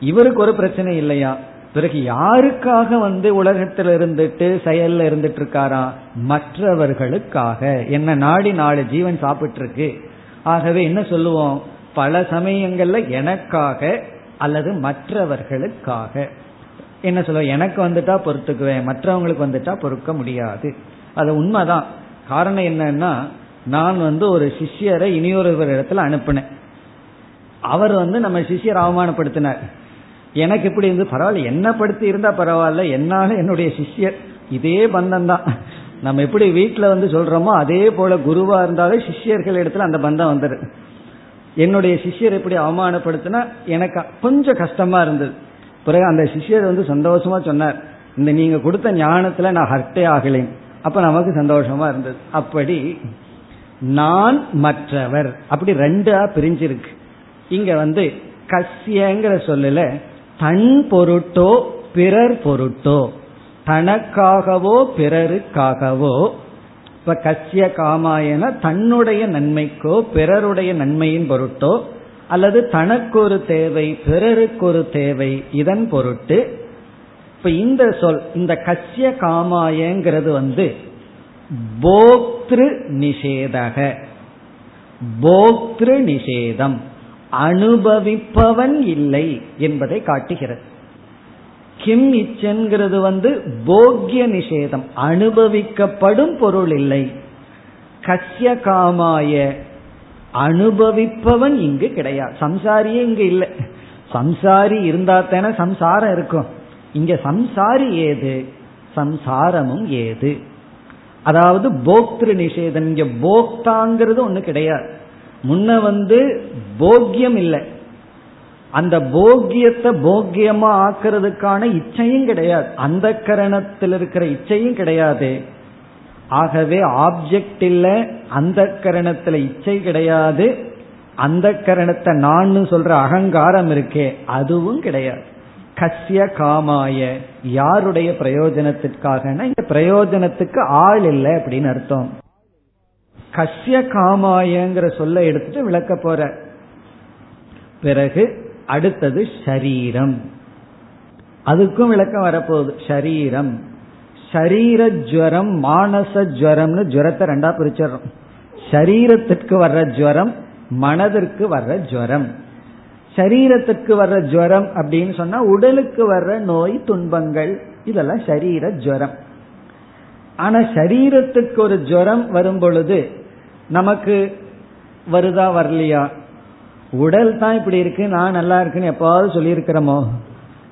இவருக்கு ஒரு பிரச்சனை இல்லையா? பிறகு யாருக்காக வந்து உலகத்தில் இருந்துட்டு செயல்ல இருந்துட்டு இருக்காரா மற்றவர்களுக்காக. என்ன நாடி நாலு ஜீவன் சாப்பிட்டு இருக்கு ஆகவே என்ன சொல்லுவோம்? பல சமயங்கள்ல எனக்காக அல்லது மற்றவர்களுக்காக. என்ன சொல்லுவோம்? எனக்கு வந்துட்டா பொறுத்துக்குவேன். மற்றவங்களுக்கு வந்துட்டா பொறுக்க முடியாது. அது உண்மைதான். காரணம் என்னன்னா நான் வந்து ஒரு சிஷ்யரை இனியொருவர் இடத்துல அனுப்பினேன். அவர் வந்து நம்ம சிஷியர் அவமானப்படுத்தினார். எனக்கு இப்படி இருந்து பரவாயில்ல என்ன படுத்தி இருந்தா பரவாயில்ல என்னால என்னுடைய சிஷ்யர் இதே பந்தம் தான் நம்ம எப்படி வீட்டில் வந்து சொல்றோமோ அதே போல குருவா இருந்தாலே சிஷ்யர்கள் இடத்துல அந்த பந்தம் வந்துரு. என்னுடைய சிஷ்யர் எப்படி அவமானப்படுத்தினா எனக்கு கொஞ்சம் கஷ்டமா இருந்தது. பிறகு அந்த சிஷ்யர் வந்து சந்தோஷமா சொன்னார் இந்த நீங்க கொடுத்த ஞானத்துல நான் ஹர்ட்டே ஆகலேன். அப்ப நமக்கு சந்தோஷமா இருந்தது. அப்படி நான் மற்றவர் அப்படி ரெண்டா பிரிஞ்சிருக்கு. இங்க வந்து கஷ்யங்கிற சொல்லல தன் பொருட்டோ பிறர் பொருட்டோ? தனக்காகவோ பிறருக்காகவோ? இப்ப கசிய காமாயன தன்னுடைய நன்மைக்கோ பிறருடைய நன்மையின் பொருட்டோ? அல்லது தனக்கு ஒரு தேவை பிறருக்கு ஒரு தேவை இதன் பொருட்டு? இப்ப இந்த சொல் இந்த கசிய காமாயங்கிறது வந்து போக்திரு நிஷேதக. போக்திரு நிஷேதம். அனுபவிப்பவன் இல்லை என்பதை காட்டுகிறது. கிம் இச்சன்கிறது வந்து போக்கிய நிஷேதம். அனுபவிக்கப்படும் பொருள் இல்லை. கசிய காமாய அனுபவிப்பவன் இங்கு கிடையாது. சம்சாரியே இங்கு இல்லை. சம்சாரி இருந்தா தானே சம்சாரம் இருக்கும். இங்க சம்சாரி ஏது? சம்சாரமும் ஏது? அதாவது போக்திரு நிஷேதம். இங்க போக்தாங்கிறது ஒண்ணு கிடையாது. முன்ன வந்து போக்கியம் இல்லை. அந்த போக்கியத்தை போக்கியமா ஆக்கிறதுக்கான இச்சையும் கிடையாது. அந்த கரணத்தில் இருக்கிற இச்சையும் கிடையாது. ஆகவே ஆப்ஜெக்ட் இல்லை அந்த கரணத்துல இச்சை கிடையாது. அந்த கரணத்தை நான் சொல்ற அகங்காரம் இருக்கே அதுவும் கிடையாது. கசிய காமாய யாருடைய பிரயோஜனத்திற்காக இந்த பிரயோஜனத்துக்கு ஆள் இல்லை அப்படின்னு அர்த்தம். கஷ்ய காமாயங்கிற சொல்ல எடுத்துட்டு விளக்க போற. பிறகு அடுத்தது ஷரீரம். அதுக்கும் விளக்கம் வரப்போகுது. ஷரீரம். ஷரீர ஜுவரம் மானச ஜுவரம்னு ஜுவரத்தை ரெண்டா பிரிச்சிடறோம். ஷரீரத்திற்கு வர்ற ஜுவரம் மனதிற்கு வர்ற ஜுவரம். சரீரத்திற்கு வர்ற ஜுவரம் அப்படின்னு சொன்னா உடலுக்கு வர்ற நோய் துன்பங்கள் இதெல்லாம் சரீர ஜுவரம். ஆனா சரீரத்துக்கு ஒரு ஜுவரம் வரும் பொழுது நமக்கு வருதா வரலையா? உடல் தான் இப்படி இருக்கு நான் நல்லா இருக்குன்னு எப்பாவது சொல்லியிருக்கிறோமோ?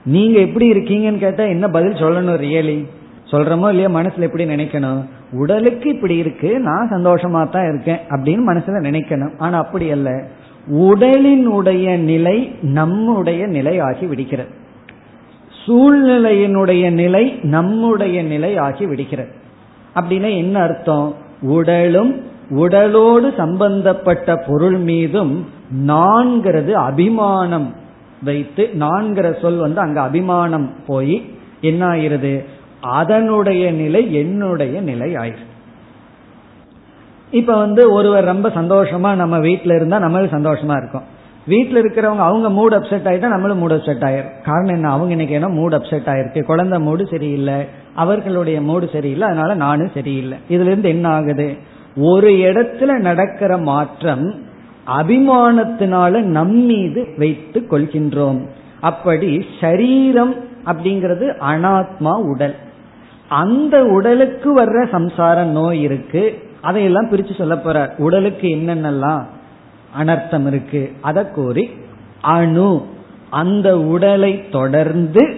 நீங்க எப்படி இருக்கீங்கன்னு கேட்டா என்ன பதில் சொல்லணும் ரியலி சொல்றோமோ இல்லையா மனசுல எப்படி நினைக்கணும்? உடலுக்கு இப்படி இருக்கு நான் சந்தோஷமா தான் இருக்கேன் அப்படின்னு மனசுல நினைக்கணும். ஆனா அப்படி அல்ல. உடலினுடைய நிலை நம்முடைய நிலை ஆகி விடுகிறது. சூழ்நிலையினுடைய நிலை நம்முடைய நிலை ஆகி விடுகிறது. அப்படின்னா என்ன அர்த்தம்? உடலும் உடலோடு சம்பந்தப்பட்ட பொருள் மீதும் நான்கிறது அபிமானம். வைத்து நான்கிற சொல் வந்து அங்க அபிமானம் போய் என்ன ஆயிருது அதனுடைய நிலை என்னுடைய நிலை ஆயிரு. இப்ப வந்து ஒருவர் ரொம்ப சந்தோஷமா நம்ம வீட்டில் இருந்தா நம்மளும் சந்தோஷமா இருக்கும். வீட்டில் இருக்கிறவங்க அவங்க மூட் அப்செட் ஆயிட்டா நம்மளும் மூட் அப்செட் ஆயிரும். காரணம் என்ன? அவங்க இன்னைக்கு என்ன மூட் அப்செட் ஆயிருக்கு? குழந்தை மூடு சரியில்லை. அவர்களுடைய மூடு சரியில்லை. அதனால நானும் சரியில்லை. இதுல இருந்து என்ன ஆகுது? ஒரு இடத்துல நடக்கிற மாற்றம் அபிமானத்தினால நம்மீது வைத்து கொள்கின்றோம். அப்படி சரீரம் அப்படிங்கிறது அனாத்மா உடல். அந்த உடலுக்கு வர்ற சம்சார நோய் இருக்கு. அதையெல்லாம் பிரிச்சு சொல்ல போற உடலுக்கு என்னென்னலாம் அனர்த்தம் இருக்கு? அதை கூறி அணு. அந்த உடலை தொடர்ந்து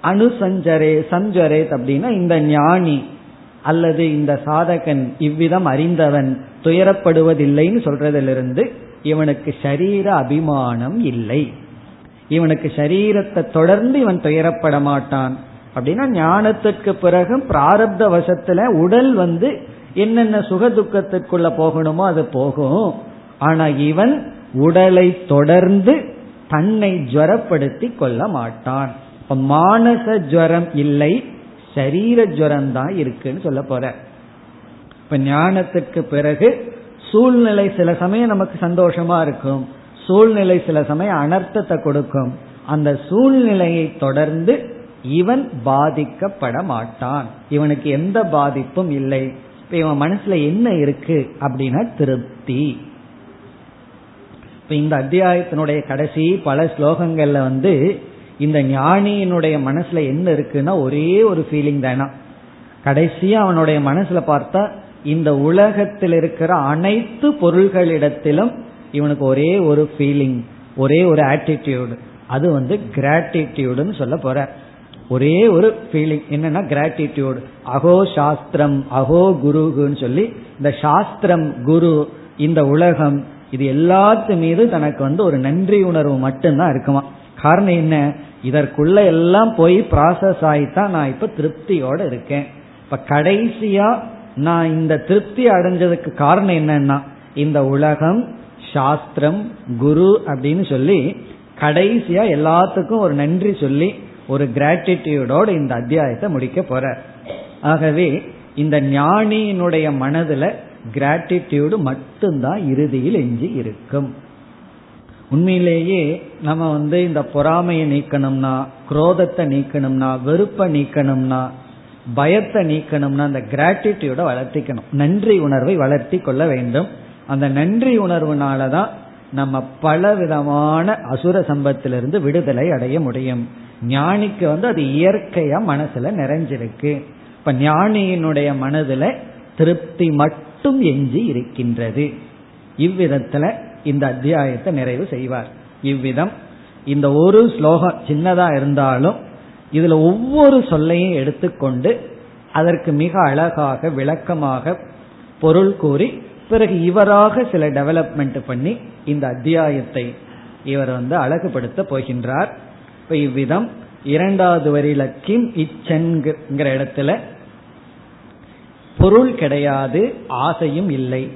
அணு சஞ்சரே சஞ்சரேத் அப்படின்னா இந்த ஞானி. அல்லது இந்த சாதகன் இவ்விதம் அறிந்தவன் துயரப்படுவதில்லைன்னு சொல்றதிலிருந்து இவனுக்கு சரீர அபிமானம் இல்லை. இவனுக்கு சரீரத்தை தொடர்ந்து இவன் துயரப்பட மாட்டான். அப்படின்னா ஞானத்துக்கு பிறகு பிராரப்த வசத்துல உடல் வந்து என்னென்ன சுக துக்கத்திற்குள்ள போகணுமோ அது போகும். ஆனா இவன் உடலை தொடர்ந்து தன்னை ஜுவரப்படுத்தி கொள்ள மாட்டான். இப்ப மானச ஜுவரம் இல்லை சரீர ஜுரம் தான் இருக்குன்னு சொல்ல போற. இப்ப ஞானத்துக்கு பிறகு சூழ்நிலை சில சமயம் நமக்கு சந்தோஷமா இருக்கும். சூழ்நிலை சில சமயம் அனர்த்தத்தை கொடுக்கும். அந்த சூழ்நிலையை தொடர்ந்து இவன் பாதிக்கப்பட மாட்டான். இவனுக்கு எந்த பாதிப்பும் இல்லை. இப்ப இவன் மனசுல என்ன இருக்கு அப்படின்னா திருப்தி. இப்ப இந்த அத்தியாயத்தினுடைய கடைசி பல ஸ்லோகங்கள்ல வந்து இந்த ஞானியினுடைய மனசுல என்ன இருக்குன்னா ஒரே ஒரு ஃபீலிங் தானா. கடைசியா அவனுடைய மனசுல பார்த்தா இந்த உலகத்தில் இருக்கிற அனைத்து பொருள்களிடத்திலும் இவனுக்கு ஒரே ஒரு ஃபீலிங் ஒரே ஒரு ஆட்டிடியூடு அது வந்து கிராட்டிடியூடுன்னு சொல்ல போற. ஒரே ஒரு ஃபீலிங் என்னன்னா கிராட்டிடியூடு அகோ சாஸ்திரம் அகோ குருகுன்னு சொல்லி இந்த சாஸ்திரம் குரு இந்த உலகம் இது எல்லாத்து மீது தனக்கு வந்து ஒரு நன்றி உணர்வு மட்டும்தான் இருக்குமா. காரணம் என்ன? இதற்குள்ள எல்லாம் போய் ப்ராசஸ் ஆகித்தான் நான் இப்ப திருப்தியோட இருக்கேன். இப்ப கடைசியா நான் இந்த திருப்தி அடைஞ்சதுக்கு காரணம் என்னன்னா இந்த உலகம் சாஸ்திரம் குரு அப்படின்னு சொல்லி கடைசியா எல்லாத்துக்கும் ஒரு நன்றி சொல்லி ஒரு கிராட்டிடியூடோட இந்த அத்தியாயத்தை முடிக்க போற. ஆகவே இந்த ஞானியினுடைய மனதுல கிராட்டிடியூடு மட்டும்தான் இறுதியில் எஞ்சி இருக்கும். உண்மையிலேயே நம்ம வந்து இந்த பொறாமையை நீக்கணும்னா குரோதத்தை நீக்கணும்னா வெறுப்பை நீக்கணும்னா பயத்தை நீக்கணும்னா அந்த கிராட்டிடியூட வளர்த்திக்கணும். நன்றி உணர்வை வளர்த்தி கொள்ள வேண்டும். அந்த நன்றி உணர்வுனால தான் நம்ம பல விதமான அசுர சம்பத்திலிருந்து விடுதலை அடைய முடியும். ஞானிக்கு வந்து அது இயற்கையா மனசுல நிறைஞ்சிருக்கு. இப்ப ஞானியினுடைய மனதுல திருப்தி மட்டும் எஞ்சி இருக்கின்றது. இவ்விதத்துல இந்த அத்தியாயத்தை நிறைவு செய்வார். இவ்விதம் இந்த ஒரு ஸ்லோகம் சின்னதா இருந்தாலும் இதுல ஒவ்வொரு சொல்லையும் எடுத்துக்கொண்டு அதற்கு மிக அழகாக விளக்கமாக பொருள் கூறி பிறகு இவராக சில டெவலப்மெண்ட் பண்ணி இந்த அத்தியாயத்தை இவர் வந்து அழகுபடுத்த போகின்றார். இப்ப இவ்விதம் இரண்டாவது வரியில கிம் இச்சன்கிற இடத்துல பொருள் கிடையாது ஆசையும் இல்லை.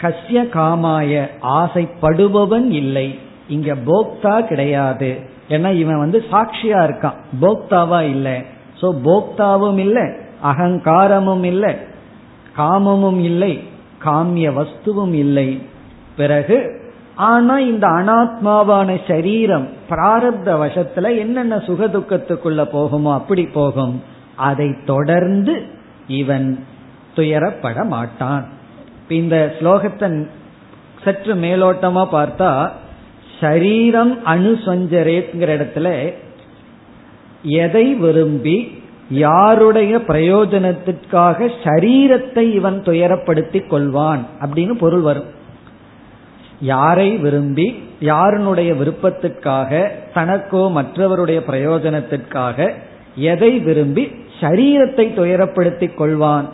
கஸ்ய காமாய ஆசைப்படுபவன் இல்லை. இங்க போக்தா கிடையாது. ஏன்னா இவன் வந்து சாட்சியா இருக்கான். போக்தாவா இல்லை. சோ போக்தாவும் இல்லை அகங்காரமும் இல்லை காமமும் இல்லை காமிய வஸ்துவும் இல்லை. பிறகு ஆனா இந்த அனாத்மாவான சரீரம் பிராரப்த வசத்துல என்னென்ன சுகதுக்கத்துக்குள்ள போகுமோ அப்படி போகும். அதை தொடர்ந்து இவன் துயரப்பட மாட்டான். இந்த ஸ்லோகத்தை சற்று மேலோட்டமா பார்த்தா சரீரம் அணுசஞ்சரேங்கிற இடத்துல எதை விரும்பி யாருடைய பிரயோஜனத்திற்காக சரீரத்தை இவன் துயரப்படுத்தி கொள்வான் அப்படின்னு பொருள் வரும். யாரை விரும்பி யாருனுடைய விருப்பத்திற்காக தனக்கோ மற்றவருடைய பிரயோஜனத்திற்காக எதை விரும்பி சரீரத்தை துயரப்படுத்திக் கொள்வான்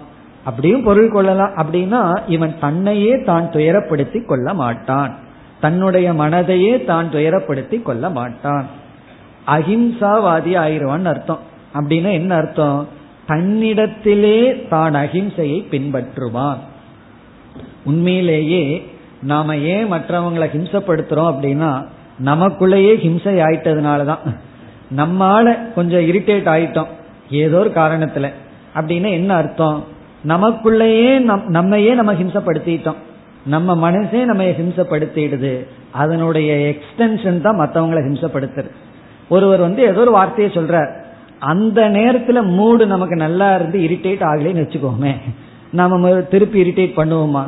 அப்படியும் பொருள் கொள்ளலாம். அப்படின்னா இவன் தன்னையே தான் துயரப்படுத்தி கொள்ள மாட்டான். தன்னுடைய மனதையே தான் துயரப்படுத்தி கொள்ள மாட்டான். அஹிம்சாவாதி ஆயிடுவான் அர்த்தம். அப்படின்னா என்ன அர்த்தம்? தன்னிடத்திலே தான் அஹிம்சையை பின்பற்றுவான். உண்மையிலேயே நாம ஏன் மற்றவங்களை ஹிம்சப்படுத்துறோம் அப்படின்னா நமக்குள்ளேயே ஹிம்சை ஆயிட்டதுனாலதான். நம்மால கொஞ்சம் இரிட்டேட் ஆயிட்டோம். ஏதோ ஒரு காரணத்துல. அப்படின்னா என்ன அர்த்தம்? நமக்குள்ளேயே நம் நம்மையே நம்ம ஹிம்சப்படுத்திட்டோம். நம்ம மனசே நம்ம ஹிம்சப்படுத்திடுது. அதனுடைய எக்ஸ்டென்ஷன் தான் மற்றவங்களை ஹிம்சப்படுத்துறது ஒருவர் வந்து ஏதோ ஒரு வார்த்தையை சொல்றார். அந்த நேரத்துல மூடு நமக்கு நல்லா இருந்து இரிட்டேட் ஆகலைன்னு வச்சுக்கோமே. நாம திருப்பி இரிட்டேட் பண்ணுவோமா?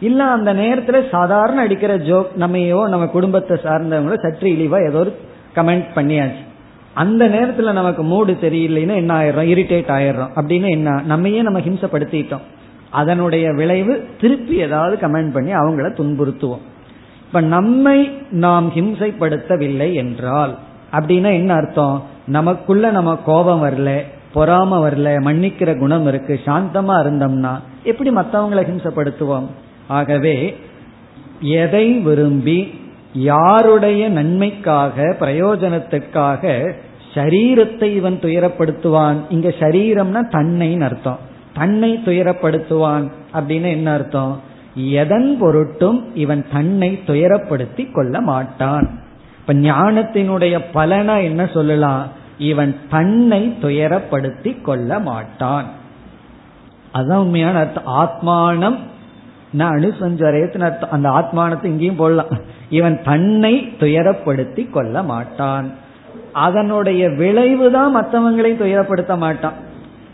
இல்ல அந்த நேரத்துல சாதாரண அடிக்கிற ஜோக் நம்மையோ நம்ம குடும்பத்தை சார்ந்தவங்களோ சற்று இழிவா ஏதோ ஒரு கமெண்ட் பண்ணியாச்சு. அந்த நேரத்துல நமக்கு மூடு சரியில்லைன்னா என்ன ஆயிரும் இரிட்டேட் ஆயிடுறோம். அப்படின்னு என்ன? நம்மையே நம்ம ஹிம்சப்படுத்திட்டோம். அதனுடைய விளைவு திருப்பி ஏதாவது கமெண்ட் பண்ணி அவங்கள துன்புறுத்துவோம். இப்ப நம்மை நாம் ஹிம்சைப்படுத்தவில்லை என்றால் அப்படின்னா என்ன அர்த்தம்? நமக்குள்ள நம்ம கோபம் வரல பொறாம வரல மன்னிக்கிற குணம் இருக்கு சாந்தமா இருந்தோம்னா எப்படி மற்றவங்களை ஹிம்சப்படுத்துவோம்? ஆகவே எதை விரும்பி யாருடைய நன்மைக்காக பிரயோஜனத்துக்காக சரீரத்தை இவன் துயரப்படுத்துவான்? இங்க சரீரம்னா தன்னை அர்த்தம். தன்னை துயரப்படுத்துவான் அப்படின்னு என்ன அர்த்தம்? எதன் பொருட்டும் இவன் தன்னை துயரப்படுத்தி கொள்ள மாட்டான். இப்ப ஞானத்தினுடைய பலனா என்ன சொல்லலாம்? இவன் தன்னை துயரப்படுத்தி கொள்ள மாட்டான். அதுதான் உண்மையான அர்த்தம். ஆத்மானம் நான் அனுசஞ்சரேத்துன்னு அர்த்தம். அந்த ஆத்மானத்தை இங்கேயும் போடலாம். இவன் தன்னை துயரப்படுத்தி கொள்ள மாட்டான். அதனுடைய விளைவு தான் மற்றவங்களையும் துயரப்படுத்த மாட்டான்.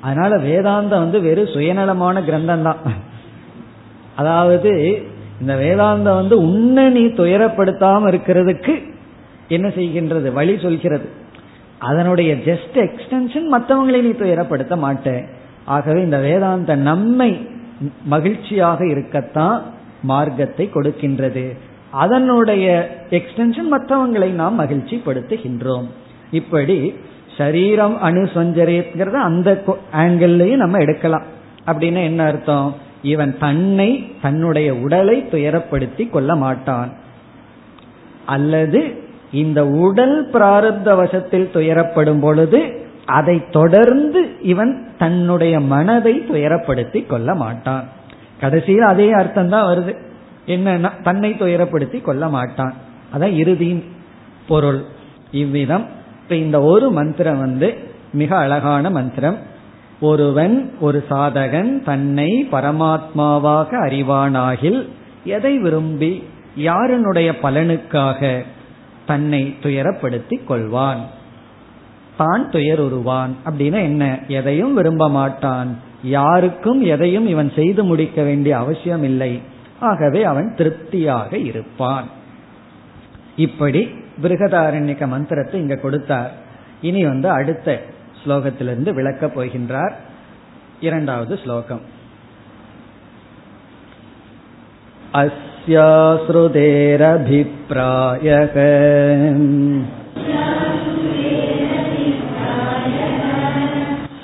அதனால வேதாந்தம் வந்து வெறும் சுயநலமான கிரந்தம் தான். அதாவது இந்த வேதாந்தம் வந்து உன்னை நீ துயரப்படுத்தாம இருக்கிறதுக்கு என்ன செய்கின்றது? வழி சொல்கிறது. அதனுடைய ஜஸ்ட் எக்ஸ்டென்ஷன் மற்றவங்களை நீ துயரப்படுத்த மாட்டேன். ஆகவே இந்த வேதாந்த நம்மை மகிழ்ச்சியாக இருக்கத்தான் மார்க்கத்தை கொடுக்கின்றது. அதனுடைய எக்ஸ்டென்ஷன் மற்றவங்களை நாம் மகிழ்ச்சி படுத்துகின்றோம் இப்படி சரீரம் அணுசஞ்சரியங்கிறத அந்த ஆங்கிள்லயும் நம்ம எடுக்கலாம். அப்படின்னா என்ன அர்த்தம்? இவன் தன்னை தன்னுடைய உடலை துயரப்படுத்தி கொள்ள மாட்டான். அல்லது இந்த உடல் பிராரப்த வசத்தில் துயரப்படும் பொழுது அதை தொடர்ந்து இவன் தன்னுடைய மனதை துயரப்படுத்தி கொள்ள மாட்டான். கடைசியில் அதே அர்த்தம் தான் வருது. என்னன்னா தன்னை துயரப்படுத்தி கொள்ள மாட்டான். அதான் இறுதியின் பொருள். இவ்விதம். இப்ப இந்த ஒரு மந்திரம் வந்து மிக அழகான மந்திரம். ஒருவன் ஒரு சாதகன் தன்னை பரமாத்மாவாக அறிவானாகில் எதை விரும்பி யாருனுடைய பலனுக்காக தன்னை துயரப்படுத்தி கொள்வான். தான் துயருருவான். அப்படின்னா என்ன? எதையும் விரும்ப மாட்டான். யாருக்கும் எதையும் இவன் செய்து முடிக்க வேண்டிய அவசியம் இல்லை ஆகவே அவன் திருப்தியாக இருப்பான் இப்படி பிருகதாரண்யக மந்திரத்தை இங்க கொடுத்தார் இனி வந்து அடுத்த ஸ்லோகத்திலிருந்து விளக்கப் போகின்றார் இரண்டாவது ஸ்லோகம் अस्याश्रुतेरभिप्रायः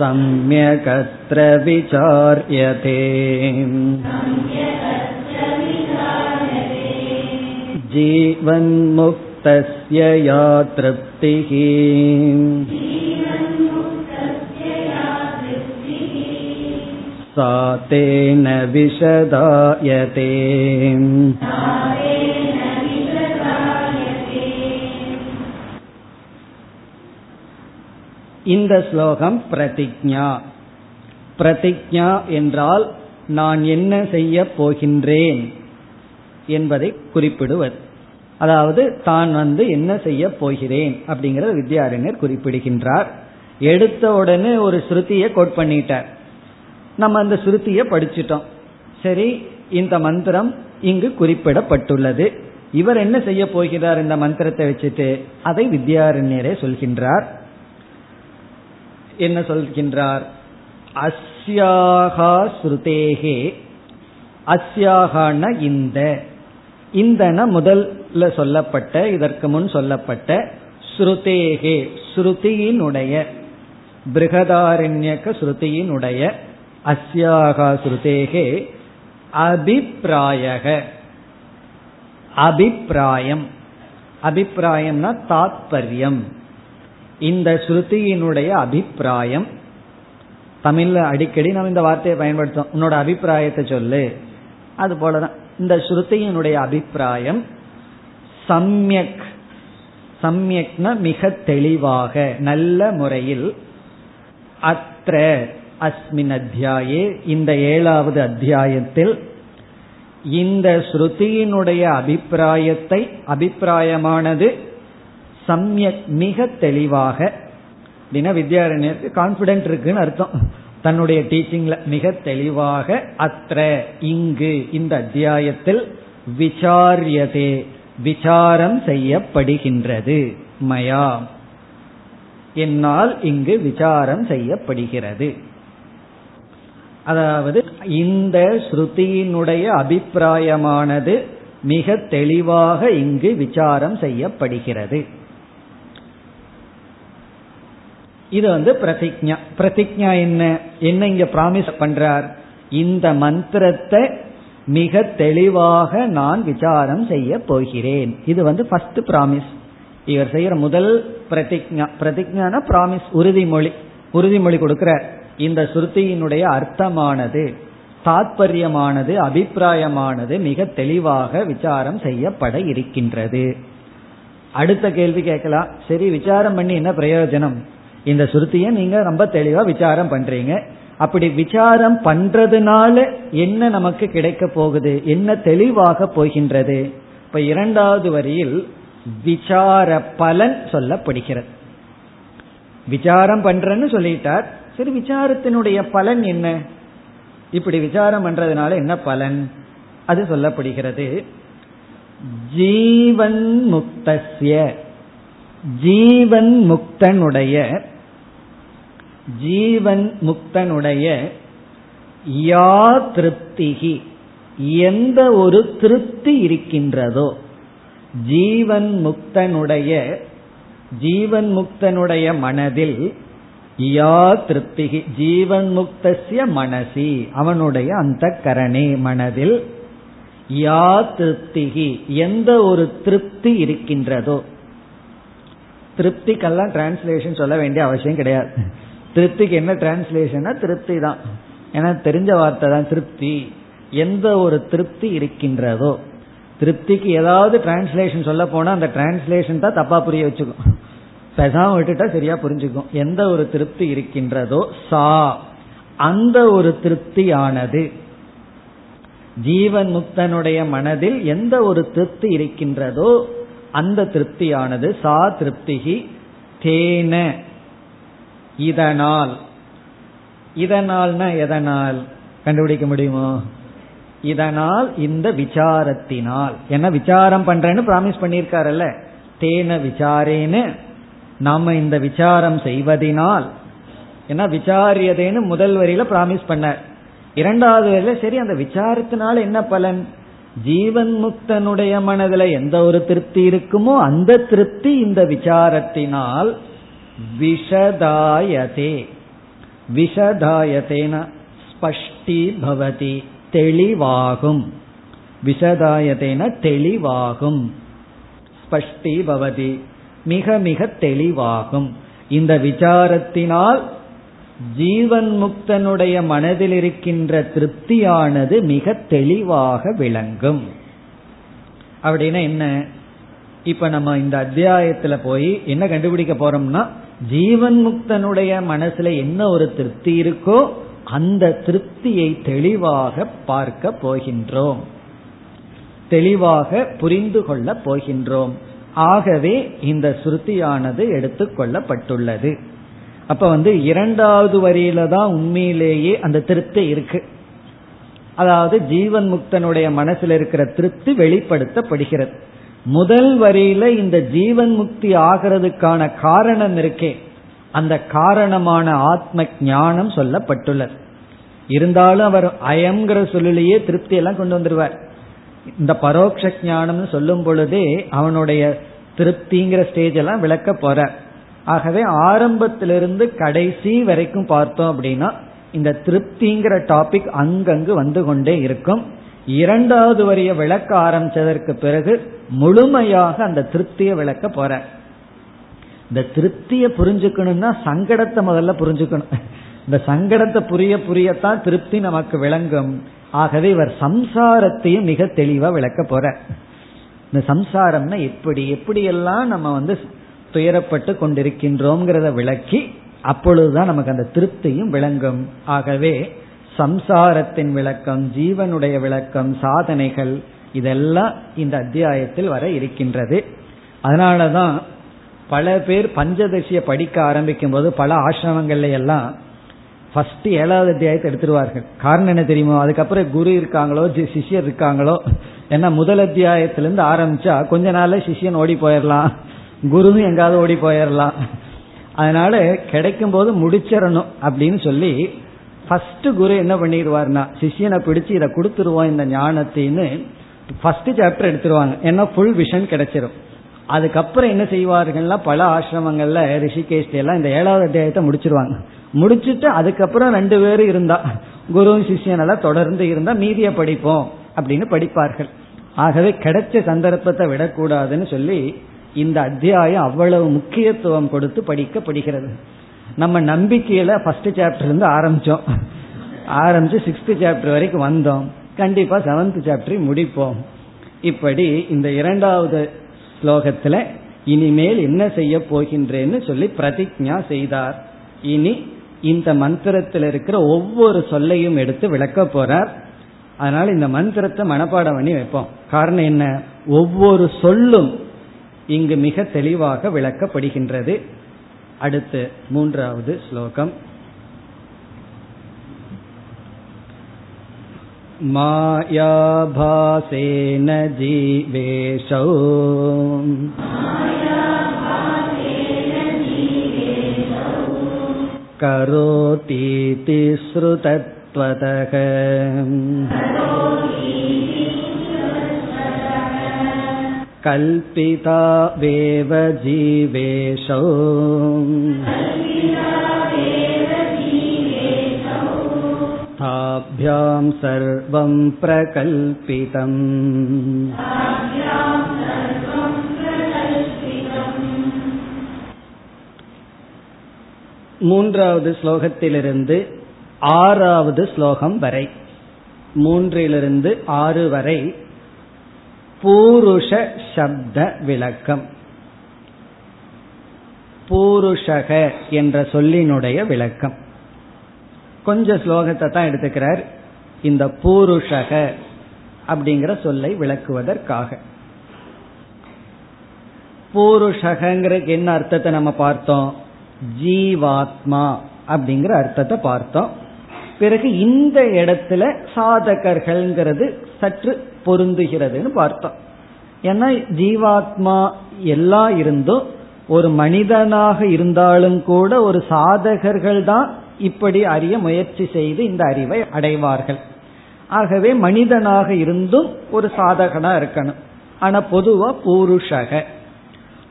सम्यकत्र विचार्यते जीवन्मुक्तस्य या तृप्तिः सा तेन विशदायते இந்த ஸ்லோகம் பிரதிஜா பிரதிஜா என்றால் நான் என்ன செய்ய போகின்றேன் என்பதை குறிப்பிடுவது அதாவது தான் வந்து என்ன செய்ய போகிறேன் அப்படிங்கறத வித்யாரண்யர் குறிப்பிடுகின்றார். எடுத்த உடனே ஒரு ஸ்ருதியை கோட் பண்ணிட்டார். நம்ம அந்த ஸ்ருதியை படிச்சிட்டோம். சரி இந்த மந்திரம் இங்கு குறிப்பிடப்பட்டுள்ளது. இவர் என்ன செய்ய போகிறார் இந்த மந்திரத்தை வச்சுட்டு? அதை வித்யாரண்யரே சொல்கின்றார். என்ன சொல்கின்றார்? அஸ்யாகா ஸ்ருதேகே. அஸ்யாகான இந்த. இந்தன முதல் சொல்லப்பட்ட இதற்கு முன் சொல்லப்பட்ட ஸ்ருதேகே ஸ்ருதியினுடைய பிருகதாரண்யக ஸ்ருதியினுடைய அஸ்யாகா ஸ்ருதேகே அபிப்பிராயக. அபிப்பிராயம். அபிப்பிராயம்னா தாத்பரியம். இந்த ஸ்ருதியினுடைய அபிப்பிராயம் தமிழ்ல அடிக்கடி நம்ம இந்த வார்த்தையை பயன்படுத்தோம் உன்னோட அபிப்பிராயத்தை சொல்லு. அது போலதான். இந்த ஸ்ருதியினுடைய அபிப்பிராயம் சம்யக் சம்யக்னா மிக தெளிவாக நல்ல முறையில் அத்த அஸ்மின் அத்தியாயே இந்த ஏழாவது அத்தியாயத்தில் இந்த ஸ்ருதியினுடைய அபிப்பிராயத்தை அபிப்பிராயமானது சம்யக் மிக தெளிவாக அப்படின்னா வித்யாரண்யருக்கு கான்பிடென்ட் இருக்குன்னு அர்த்தம். தன்னுடைய டீச்சிங்ல மிக தெளிவாக அத்த இங்கு இந்த அத்தியாயத்தில் விசாரியதே விசாரம் செய்யப்படுகின்றது. மயா. என்னால் இங்கு விசாரம் செய்யப்படுகிறது. அதாவது இந்த ஸ்ருதியினுடைய அபிப்பிராயமானது மிக தெளிவாக இங்கு விசாரம் செய்யப்படுகிறது. இது வந்து பிரதிஜா பிரதிஜா என்ன? என்ன இங்க ப்ராமிஸ் பண்றார்? இந்த மந்திரத்தை மிக தெளிவாக நான் விசாரம் செய்ய போகிறேன். இது வந்து ஃபர்ஸ்ட் ப்ராமிஸ் இவர் செய்யற முதல் பிரதிஜா பிரதிஜான ப்ராமிஸ் உறுதிமொழி உறுதிமொழி கொடுக்கிறார். இந்த சுருத்தியினுடைய அர்த்தமானது தாத்பரியமானது அபிப்பிராயமானது மிக தெளிவாக விசாரம் செய்யப்பட இருக்கின்றது. அடுத்த கேள்வி கேட்கலாம். சரி விசாரம் பண்ணி என்ன பிரயோஜனம்? இந்த சுருத்தியை நீங்க ரொம்ப தெளிவா விசாரம் பண்றீங்க. அப்படி விசாரம் பண்றதுனால என்ன நமக்கு கிடைக்க போகுது? என்ன தெளிவாக போகின்றது? இப்ப இரண்டாவது வரியில் விசார பலன் சொல்லப்படுகிறது. விசாரம் பண்றேன்னு சொல்லிட்டார். சரி விசாரத்தினுடைய பலன் என்ன? இப்படி விசாரம் பண்றதுனால என்ன பலன்? அது சொல்லப்படுகிறது. ஜீவன் முக்தசிய ஜீவன் முக்தனுடைய ஜீவன் முக்தனுடைய யா திருப்திகி எந்த ஒரு திருப்தி இருக்கின்றதோ ஜீவன் முக்தனுடைய ஜீவன் முக்தனுடைய மனதில் யா திருப்திகி ஜீவன் முக்தசிய மனசி அவனுடைய அந்த கரணே மனதில் யா திருப்திகி எந்த ஒரு திருப்தி இருக்கின்றதோ. திருப்திக்கெல்லாம் டிரான்ஸ்லேஷன் சொல்ல வேண்டிய அவசியம் கிடையாது. திருப்திக்கு என்ன டிரான்ஸ்லேஷன் திருப்தி தான் ஏன்னா தெரிஞ்ச வார்த்தை தான் திருப்தி. எந்த ஒரு திருப்தி இருக்கின்றதோ திருப்திக்கு ஏதாவது டிரான்ஸ்லேஷன் சொல்ல போனா அந்த டிரான்ஸ்லேஷன் தான் தப்பா புரிய வச்சுக்கும். பெசாம விட்டுட்டா சரியா புரிஞ்சுக்கும். எந்த ஒரு திருப்தி இருக்கின்றதோ சா. அந்த ஒரு திருப்தியானது ஜீவன் முக்தனுடைய மனதில் எந்த ஒரு திருப்தி இருக்கின்றதோ அந்த திருப்தியானது சா திருப்திகி தேன. இதனால். இதனால்னா எதனால்? கண்டுபிடிக்க முடியுமோ? இதனால் இந்த விசாரத்தினால். என்ன விசாரம் பண்றேன்னு பிராமிஸ் பண்ணியிருக்காருல்ல. தேன விசாரேன்னு. நாம இந்த விசாரம் செய்வதனால். ஏன்னா விசாரியதேன்னு முதல் வரியில பிராமிஸ் பண்ண இரண்டாவது வரையில சரி அந்த விசாரத்தினால என்ன பலன்? ஜீவன் முக்தனுடைய மனதில் எந்த ஒரு திருப்தி இருக்குமோ அந்த திருப்தி இந்த விசாரத்தினால் விஷதாயதே. விஷதாயத்தேன ஸ்பஷ்டி பவதி தெளிவாகும். விஷதாயத்தேன தெளிவாகும். ஸ்பஷ்டி பவதி மிக மிக தெளிவாகும். இந்த விசாரத்தினால் ஜீவன் முக்தனுடைய மனதில் இருக்கின்ற திருப்தியானது மிக தெளிவாக விளங்கும். அப்படின்னா என்ன? இப்ப நம்ம இந்த அத்தியாயத்துல போய் என்ன கண்டுபிடிக்க போறோம்னா ஜீவன் முக்தனுடைய மனசுல என்ன ஒரு திருப்தி இருக்கோ அந்த திருப்தியை தெளிவாக பார்க்க போகின்றோம். தெளிவாக புரிந்து கொள்ள போகின்றோம். ஆகவே இந்த ஸ்ருதியானது எடுத்துக்கொள்ளப்பட்டுள்ளது அப்ப வந்து இரண்டாவது வரியில தான் உண்மையிலேயே அந்த திருப்தி இருக்கு. அதாவது ஜீவன் முக்தனுடைய மனசில் இருக்கிற திருப்தி வெளிப்படுத்தப்படுகிறது. முதல் வரியில இந்த ஜீவன் முக்தி ஆகிறதுக்கான காரணம் இருக்கே. அந்த காரணமான ஆத்ம ஞானம் சொல்லப்பட்டுள்ளது. இருந்தாலும் அவர் அயம்ங்கிற சொல்லிலேயே திருப்தி எல்லாம் கொண்டு வந்துருவார். இந்த பரோட்ச ஞானம்னு சொல்லும் பொழுதே அவனுடைய திருப்திங்கிற ஸ்டேஜ் எல்லாம் விளக்க போற ஆகவே ஆரம்பத்திலிருந்து கடைசி வரைக்கும் பார்த்தோம் அப்படின்னா இந்த திருப்திங்கிற டாபிக் அங்கங்கு வந்து கொண்டே இருக்கும். இரண்டாவது வரிய விளக்க ஆரம்பிச்சதற்கு பிறகு முழுமையாக அந்த திருப்தியை விளக்க போற. இந்த திருப்தியை புரிஞ்சுக்கணும்னா சங்கடத்தை முதல்ல புரிஞ்சுக்கணும். இந்த சங்கடத்தை புரிய புரியத்தான் திருப்தி நமக்கு விளங்கும். ஆகவே இவர் சம்சாரத்தையும் மிக தெளிவா விளக்க போற. இந்த சம்சாரம்னா எப்படி எப்படியெல்லாம் நம்ம வந்து துயரப்பட்டு கொண்டிருக்கின்றோம்ங்கிறத விளக்கி அப்பொழுதுதான் நமக்கு அந்த திருப்தியும் விளங்கும். ஆகவே சம்சாரத்தின் விளக்கம் ஜீவனுடைய விளக்கம் சாதனைகள் இதெல்லாம் இந்த அத்தியாயத்தில் வர இருக்கின்றது. அதனாலதான் பல பேர் பஞ்சதசியை படிக்க ஆரம்பிக்கும் போது பல ஆசிரமங்கள்ல எல்லாம் ஃபர்ஸ்ட் ஏழாவது அத்தியாயத்தை எடுத்துருவார்கள். காரணம் என்ன தெரியுமோ? அதுக்கப்புறம் குரு இருக்காங்களோ சிஷியர் இருக்காங்களோ ஏன்னா முதல் அத்தியாயத்திலிருந்து ஆரம்பிச்சா கொஞ்ச நாள்ல சிஷியன் ஓடி போயிடலாம் குருவும் எங்காவது ஓடி போயிடலாம் அதனால கிடைக்கும் போது முடிச்சிடணும் அப்படின்னு சொல்லி ஃபர்ஸ்ட் குரு என்ன பண்ணிடுவார்னா சிஷியனை பிடிச்சு இதை கொடுத்துருவோம் இந்த ஞானத்தின்னு ஃபர்ஸ்ட் சாப்டர் எடுத்துருவாங்க. ஏன்னா ஃபுல் விஷன் கிடைச்சிரும். அதுக்கப்புறம் என்ன செய்வார்கள்னா பல ஆசிரமங்கள்ல ரிஷிகேஷ் எல்லாம் இந்த ஏழாவது அத்தியாயத்தை முடிச்சிருவாங்க. முடிச்சுட்டு அதுக்கப்புறம் ரெண்டு பேரும் இருந்தா குரு சிஷியனெல்லாம் தொடர்ந்து இருந்தா மீதிய படிப்போம் அப்படின்னு படிப்பார்கள். ஆகவே கிடைச்ச சந்தர்ப்பத்தை விடக்கூடாதுன்னு சொல்லி இந்த அத்தியாயம் அவ்வளவு முக்கியத்துவம் கொடுத்து படிக்கப்படுகிறது. நம்ம நம்பிக்கையில ஃபர்ஸ்ட் சாப்டர் இருந்து ஆரம்பிச்சோம். ஆரம்பிச்சு சிக்ஸ்த் சாப்டர் வரைக்கும் வந்தோம். கண்டிப்பா செவன்த் சாப்டரை முடிப்போம். இப்படி இந்த இரண்டாவது ஸ்லோகத்துல இனிமேல் என்ன செய்ய போகின்றேன்னு சொல்லி பிரதிஜா செய்தார். இனி இந்த மந்திரத்தில் இருக்கிற ஒவ்வொரு சொல்லையும் எடுத்து விளக்க போறார். அதனால இந்த மந்திரத்தை மனப்பாடம் பண்ணி வைப்போம். காரணம் என்ன? ஒவ்வொரு சொல்லும் இங்கு மிக தெளிவாக விளக்கப்படுகின்றது. அடுத்து மூன்றாவது ஸ்லோகம் मायाभासेन जीवेशौ करोतीति श्रुतत्वतः कल्पिता वेव जीवेशौ ताभ्यां सर्वं प्रकल्पितम् மூன்றாவது ஸ்லோகத்திலிருந்து ஆறாவது ஸ்லோகம் வரை மூன்றிலிருந்து ஆறு வரை பூருஷ சப்த விளக்கம். பூருஷக என்ற சொல்லினுடைய விளக்கம். கொஞ்ச ஸ்லோகத்தை தான் எடுத்துக்கிறார். இந்த பூருஷக அப்படிங்கிற சொல்லை விளக்குவதற்காக. பூருஷகங்கிறதுக்கு என்ன அர்த்தத்தை நம்ம பார்த்தோம்? ஜீவாத்மா அப்படிங்கிற அர்த்தத்தை பார்த்தோம். பிறகு இந்த இடத்துல சாதகர்கள்ங்கிறது சற்று பொருந்துகிறதுன்னு பார்த்தோம். ஏன்னா ஜீவாத்மா எல்லாம் இருந்தும் ஒரு மனிதனாக இருந்தாலும் கூட ஒரு சாதகர்கள் தான் இப்படி அறிய முயற்சி செய்து இந்த அறிவை அடைவார்கள். ஆகவே மனிதனாக இருந்தும் ஒரு சாதகனா இருக்கணும். ஆனா பொதுவா பூருஷக.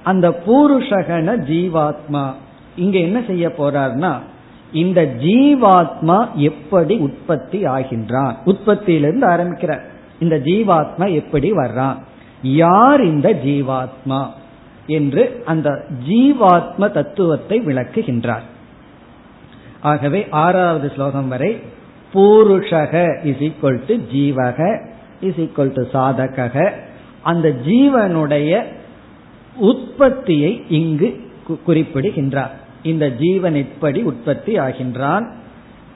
அந்த பூருஷகன ஜீவாத்மா இங்க என்ன செய்ய போறார்னா இந்த ஜீவாத்மா எப்படி உற்பத்தி ஆகின்றான்? உற்பத்தியிலிருந்து ஆரம்பிக்கிறார். இந்த ஜீவாத்மா எப்படி வர்றான் யார் இந்த ஜீவாத்மா? என்று அந்த ஜீவாத்ம தத்துவத்தை விளக்குகின்றார். ஆகவே ஆறாவது ஸ்லோகம் வரை பூருஷக இஸ் ஈக்வல் டு ஜீவக இஸ் ஈக்வல் டு சாதக அந்த ஜீவனுடைய உற்பத்தியை இங்கு குறிப்பிடுகின்றார். இந்த ஜீவன் எப்படி உற்பத்தி ஆகின்றான்?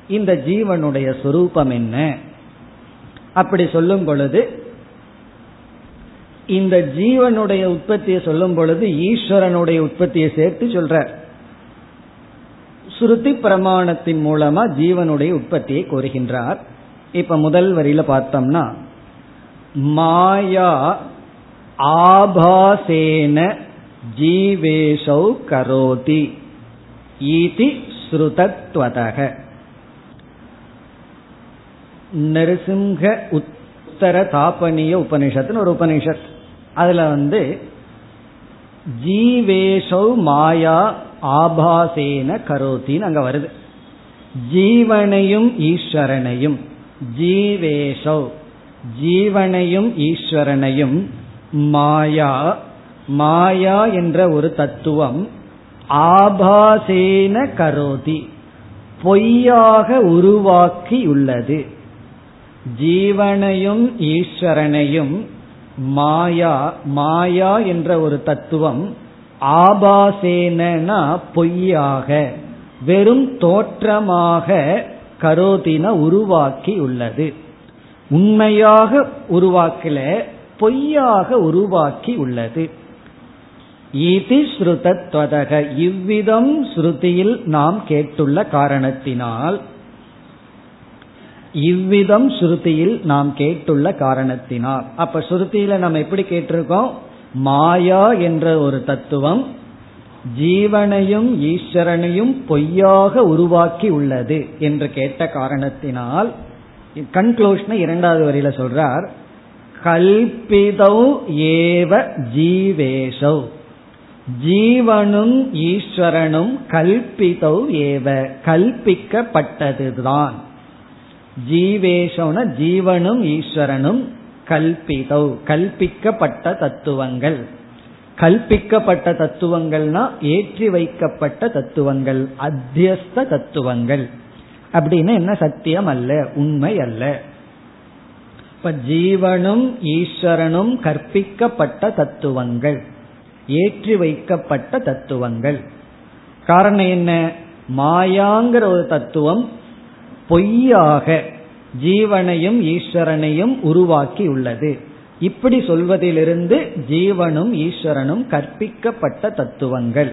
இந்த ஜீவனுடைய சொரூபம் என்ன? அப்படி சொல்லும் பொழுது இந்த ஜீவனுடைய உற்பத்தியை சொல்லும் பொழுது ஈஸ்வரனுடைய உற்பத்தியை சேர்த்து சொல்றார். ஸ்ருதி பிரமாணத்தின் மூலமா ஜீவனுடைய உற்பத்தியை கூறுகின்றார் இப்ப முதல் வரியில பார்த்தோம்னா மாயா ஆபாசேன ஜீவேஷௌ கரோதி ஈதி ஸ்ருதத்வதக. நரசிம்ஹ உத்தர தாபனிய உபனிஷத்துன்னு ஒரு உபனிஷத். அதுல வந்து ஜீவேஷௌ மாயா ஆபாசேன கரோத்தின்னு அங்க வருது. ஜீவனையும் ஈஸ்வரனையும் ஜீவேஷௌ ஜீவனையும் ஈஸ்வரனையும் மாயா மாயா என்ற ஒரு தத்துவம் ஆபாசேன கரோதி பொய்யாக உருவாக்கியுள்ளது. ஜீவனையும் ஈஸ்வரனையும் மாயா மாயா என்ற ஒரு தத்துவம் ஆபாசேனா பொய்யாக வெறும் தோற்றமாக கரோதின உருவாக்கி உள்ளது உண்மையாக உருவாக்கல பொய்யாக உருவாக்கி உள்ளது இது ஸ்ருதத்வதக இவ்விதம் ஸ்ருதியில் நாம் கேட்டுள்ள காரணத்தினால் இவ்விதம் ஸ்ருதியில் நாம் கேட்டுள்ள காரணத்தினால். அப்ப ஸ்ருதியில நம்ம எப்படி கேட்டிருக்கோம்? மாயா என்ற ஒரு தத்துவம் ஜீவனையும் ஈஸ்வரனையும் பொய்யாக உருவாக்கி உள்ளது என்று கேட்ட காரணத்தினால் கன்க்ளூஷனை இரண்டாவது வரியில சொல்றார் கல்பிதௌ ஏவ ஜீவேஷௌ. ஜீவனும் ஈஸ்வரனும் கல்பிதௌ ஏவ கல்பிக்கப்பட்டதுதான். ஜீவேஷன ஜீவனும் ஈஸ்வரனும் கல்பிதௌ கல்பிக்கப்பட்ட தத்துவங்கள். கல்பிக்கப்பட்ட தத்துவங்கள்னா ஏற்றி வைக்கப்பட்ட தத்துவங்கள் அத்தியஸ்த தத்துவங்கள். அப்படின்னு என்ன சத்தியம் அல்ல உண்மை அல்ல. இப்ப ஜீவனும் ஈஸ்வரனும் கற்பிக்கப்பட்ட தத்துவங்கள் ஏற்றி வைக்கப்பட்ட தத்துவங்கள். காரணம் என்ன? மாயாங்கிற ஒரு தத்துவம் பொய்யாக ஜீவனையும் ஈஸ்வரனையும் உருவாக்கி உள்ளது இப்படி சொல்வதிலிருந்து ஜீவனும் ஈஸ்வரனும் கற்பிக்கப்பட்ட தத்துவங்கள்.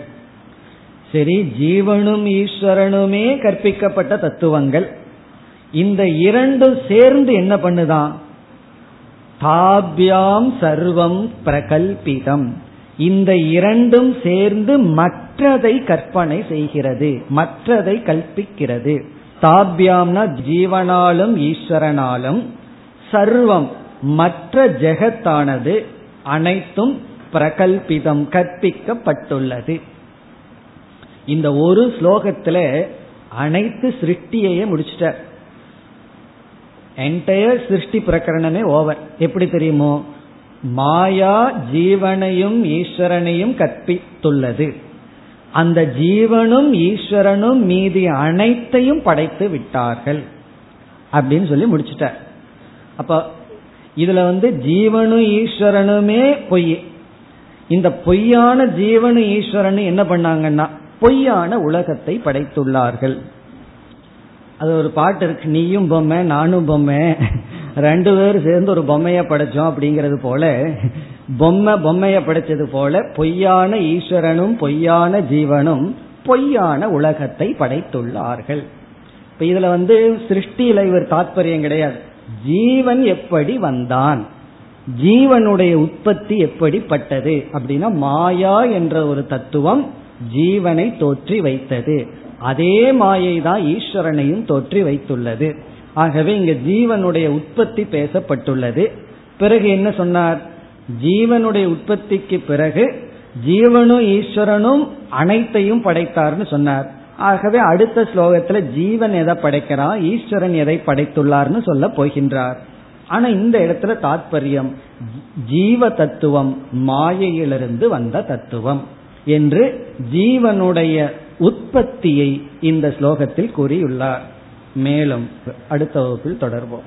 சரி ஜீவனும் ஈஸ்வரனுமே கற்பிக்கப்பட்ட தத்துவங்கள். இந்த இரண்டும் சேர்ந்து என்ன பண்ணுதான்? தாபியாம் சர்வம் பிரகல்பிதம். இந்த இரண்டும் சேர்ந்து மற்றதை கற்பனை செய்கிறது மற்றதை கல்பிக்கிறது தாபியாம்னா ஜீவனாலும் ஈஸ்வரனாலும் சர்வம் மற்ற ஜெகத்தானது அனைத்தும் பிரகல்பிதம் கற்பிக்கப்பட்டுள்ளது. இந்த ஒரு ஸ்லோகத்துல அனைத்து சிருஷ்டியையே முடிச்சிட்டார். என்டையர் சிருஷ்டி பிரகரணமே ஓவர் எப்படி தெரியுமோ? மாயா ஜீவனையும் ஈஸ்வரனையும் கற்பித்துள்ளது. அந்த ஜீவனும் ஈஸ்வரனும் மீதி அனைத்தையும் படைத்து விட்டார்கள். அப்படின்னு சொல்லி முடிச்சிட்டார் அப்ப இதுல வந்து ஜீவனும் ஈஸ்வரனுமே பொய். இந்த பொய்யான ஜீவனும் ஈஸ்வரனும் என்ன பண்ணாங்கன்னா பொய்யான உலகத்தை படைத்துள்ளார்கள். அது ஒரு பாட்டு இருக்கு நீயும் பொம்மை நானும் பொம்மை ரெண்டு பேரும் சேர்ந்து ஒரு பொம்மைய படைச்சோம் அப்படிங்கிறது போல பொம்மை பொம்மைய படைச்சது போல பொய்யான ஈஸ்வரனும் பொய்யான ஜீவனும் பொய்யான உலகத்தை படைத்துள்ளார்கள். இப்ப இதுல வந்து சிருஷ்டியில இவர் தாற்பயம் கிடையாது. ஜீவன் எப்படி வந்தான்? ஜீவனுடைய உற்பத்தி எப்படிப்பட்டது? அப்படின்னா மாயா என்ற ஒரு தத்துவம் ஜீவனை தோற்றி வைத்தது. அதே மாயை தான் ஈஸ்வரனையும் தோற்றி வைத்துள்ளது. ஆகவே இங்க ஜீவனுடைய உற்பத்தி பேசப்பட்டுள்ளது. பிறகு என்ன சொன்னார்? ஜீவனுடைய உற்பத்திக்கு பிறகு ஜீவனும் ஈஸ்வரனும் அனைத்தையும் படைத்தார்னு சொன்னார். ஆகவே அடுத்த ஸ்லோகத்துல ஜீவன் எதை படைக்கிறான் ஈஸ்வரன் எதை படைத்துள்ளார்னு சொல்ல போகின்றார். ஆனா இந்த இடத்துல தாத்பரியம் ஜீவ தத்துவம் மாயையிலிருந்து வந்த தத்துவம் என்று ஜீவனுடைய உற்பத்தியை இந்த ஸ்லோகத்தில் கூறியுள்ளார். மேலும் அடுத்த வகுப்பில் தொடர்போம்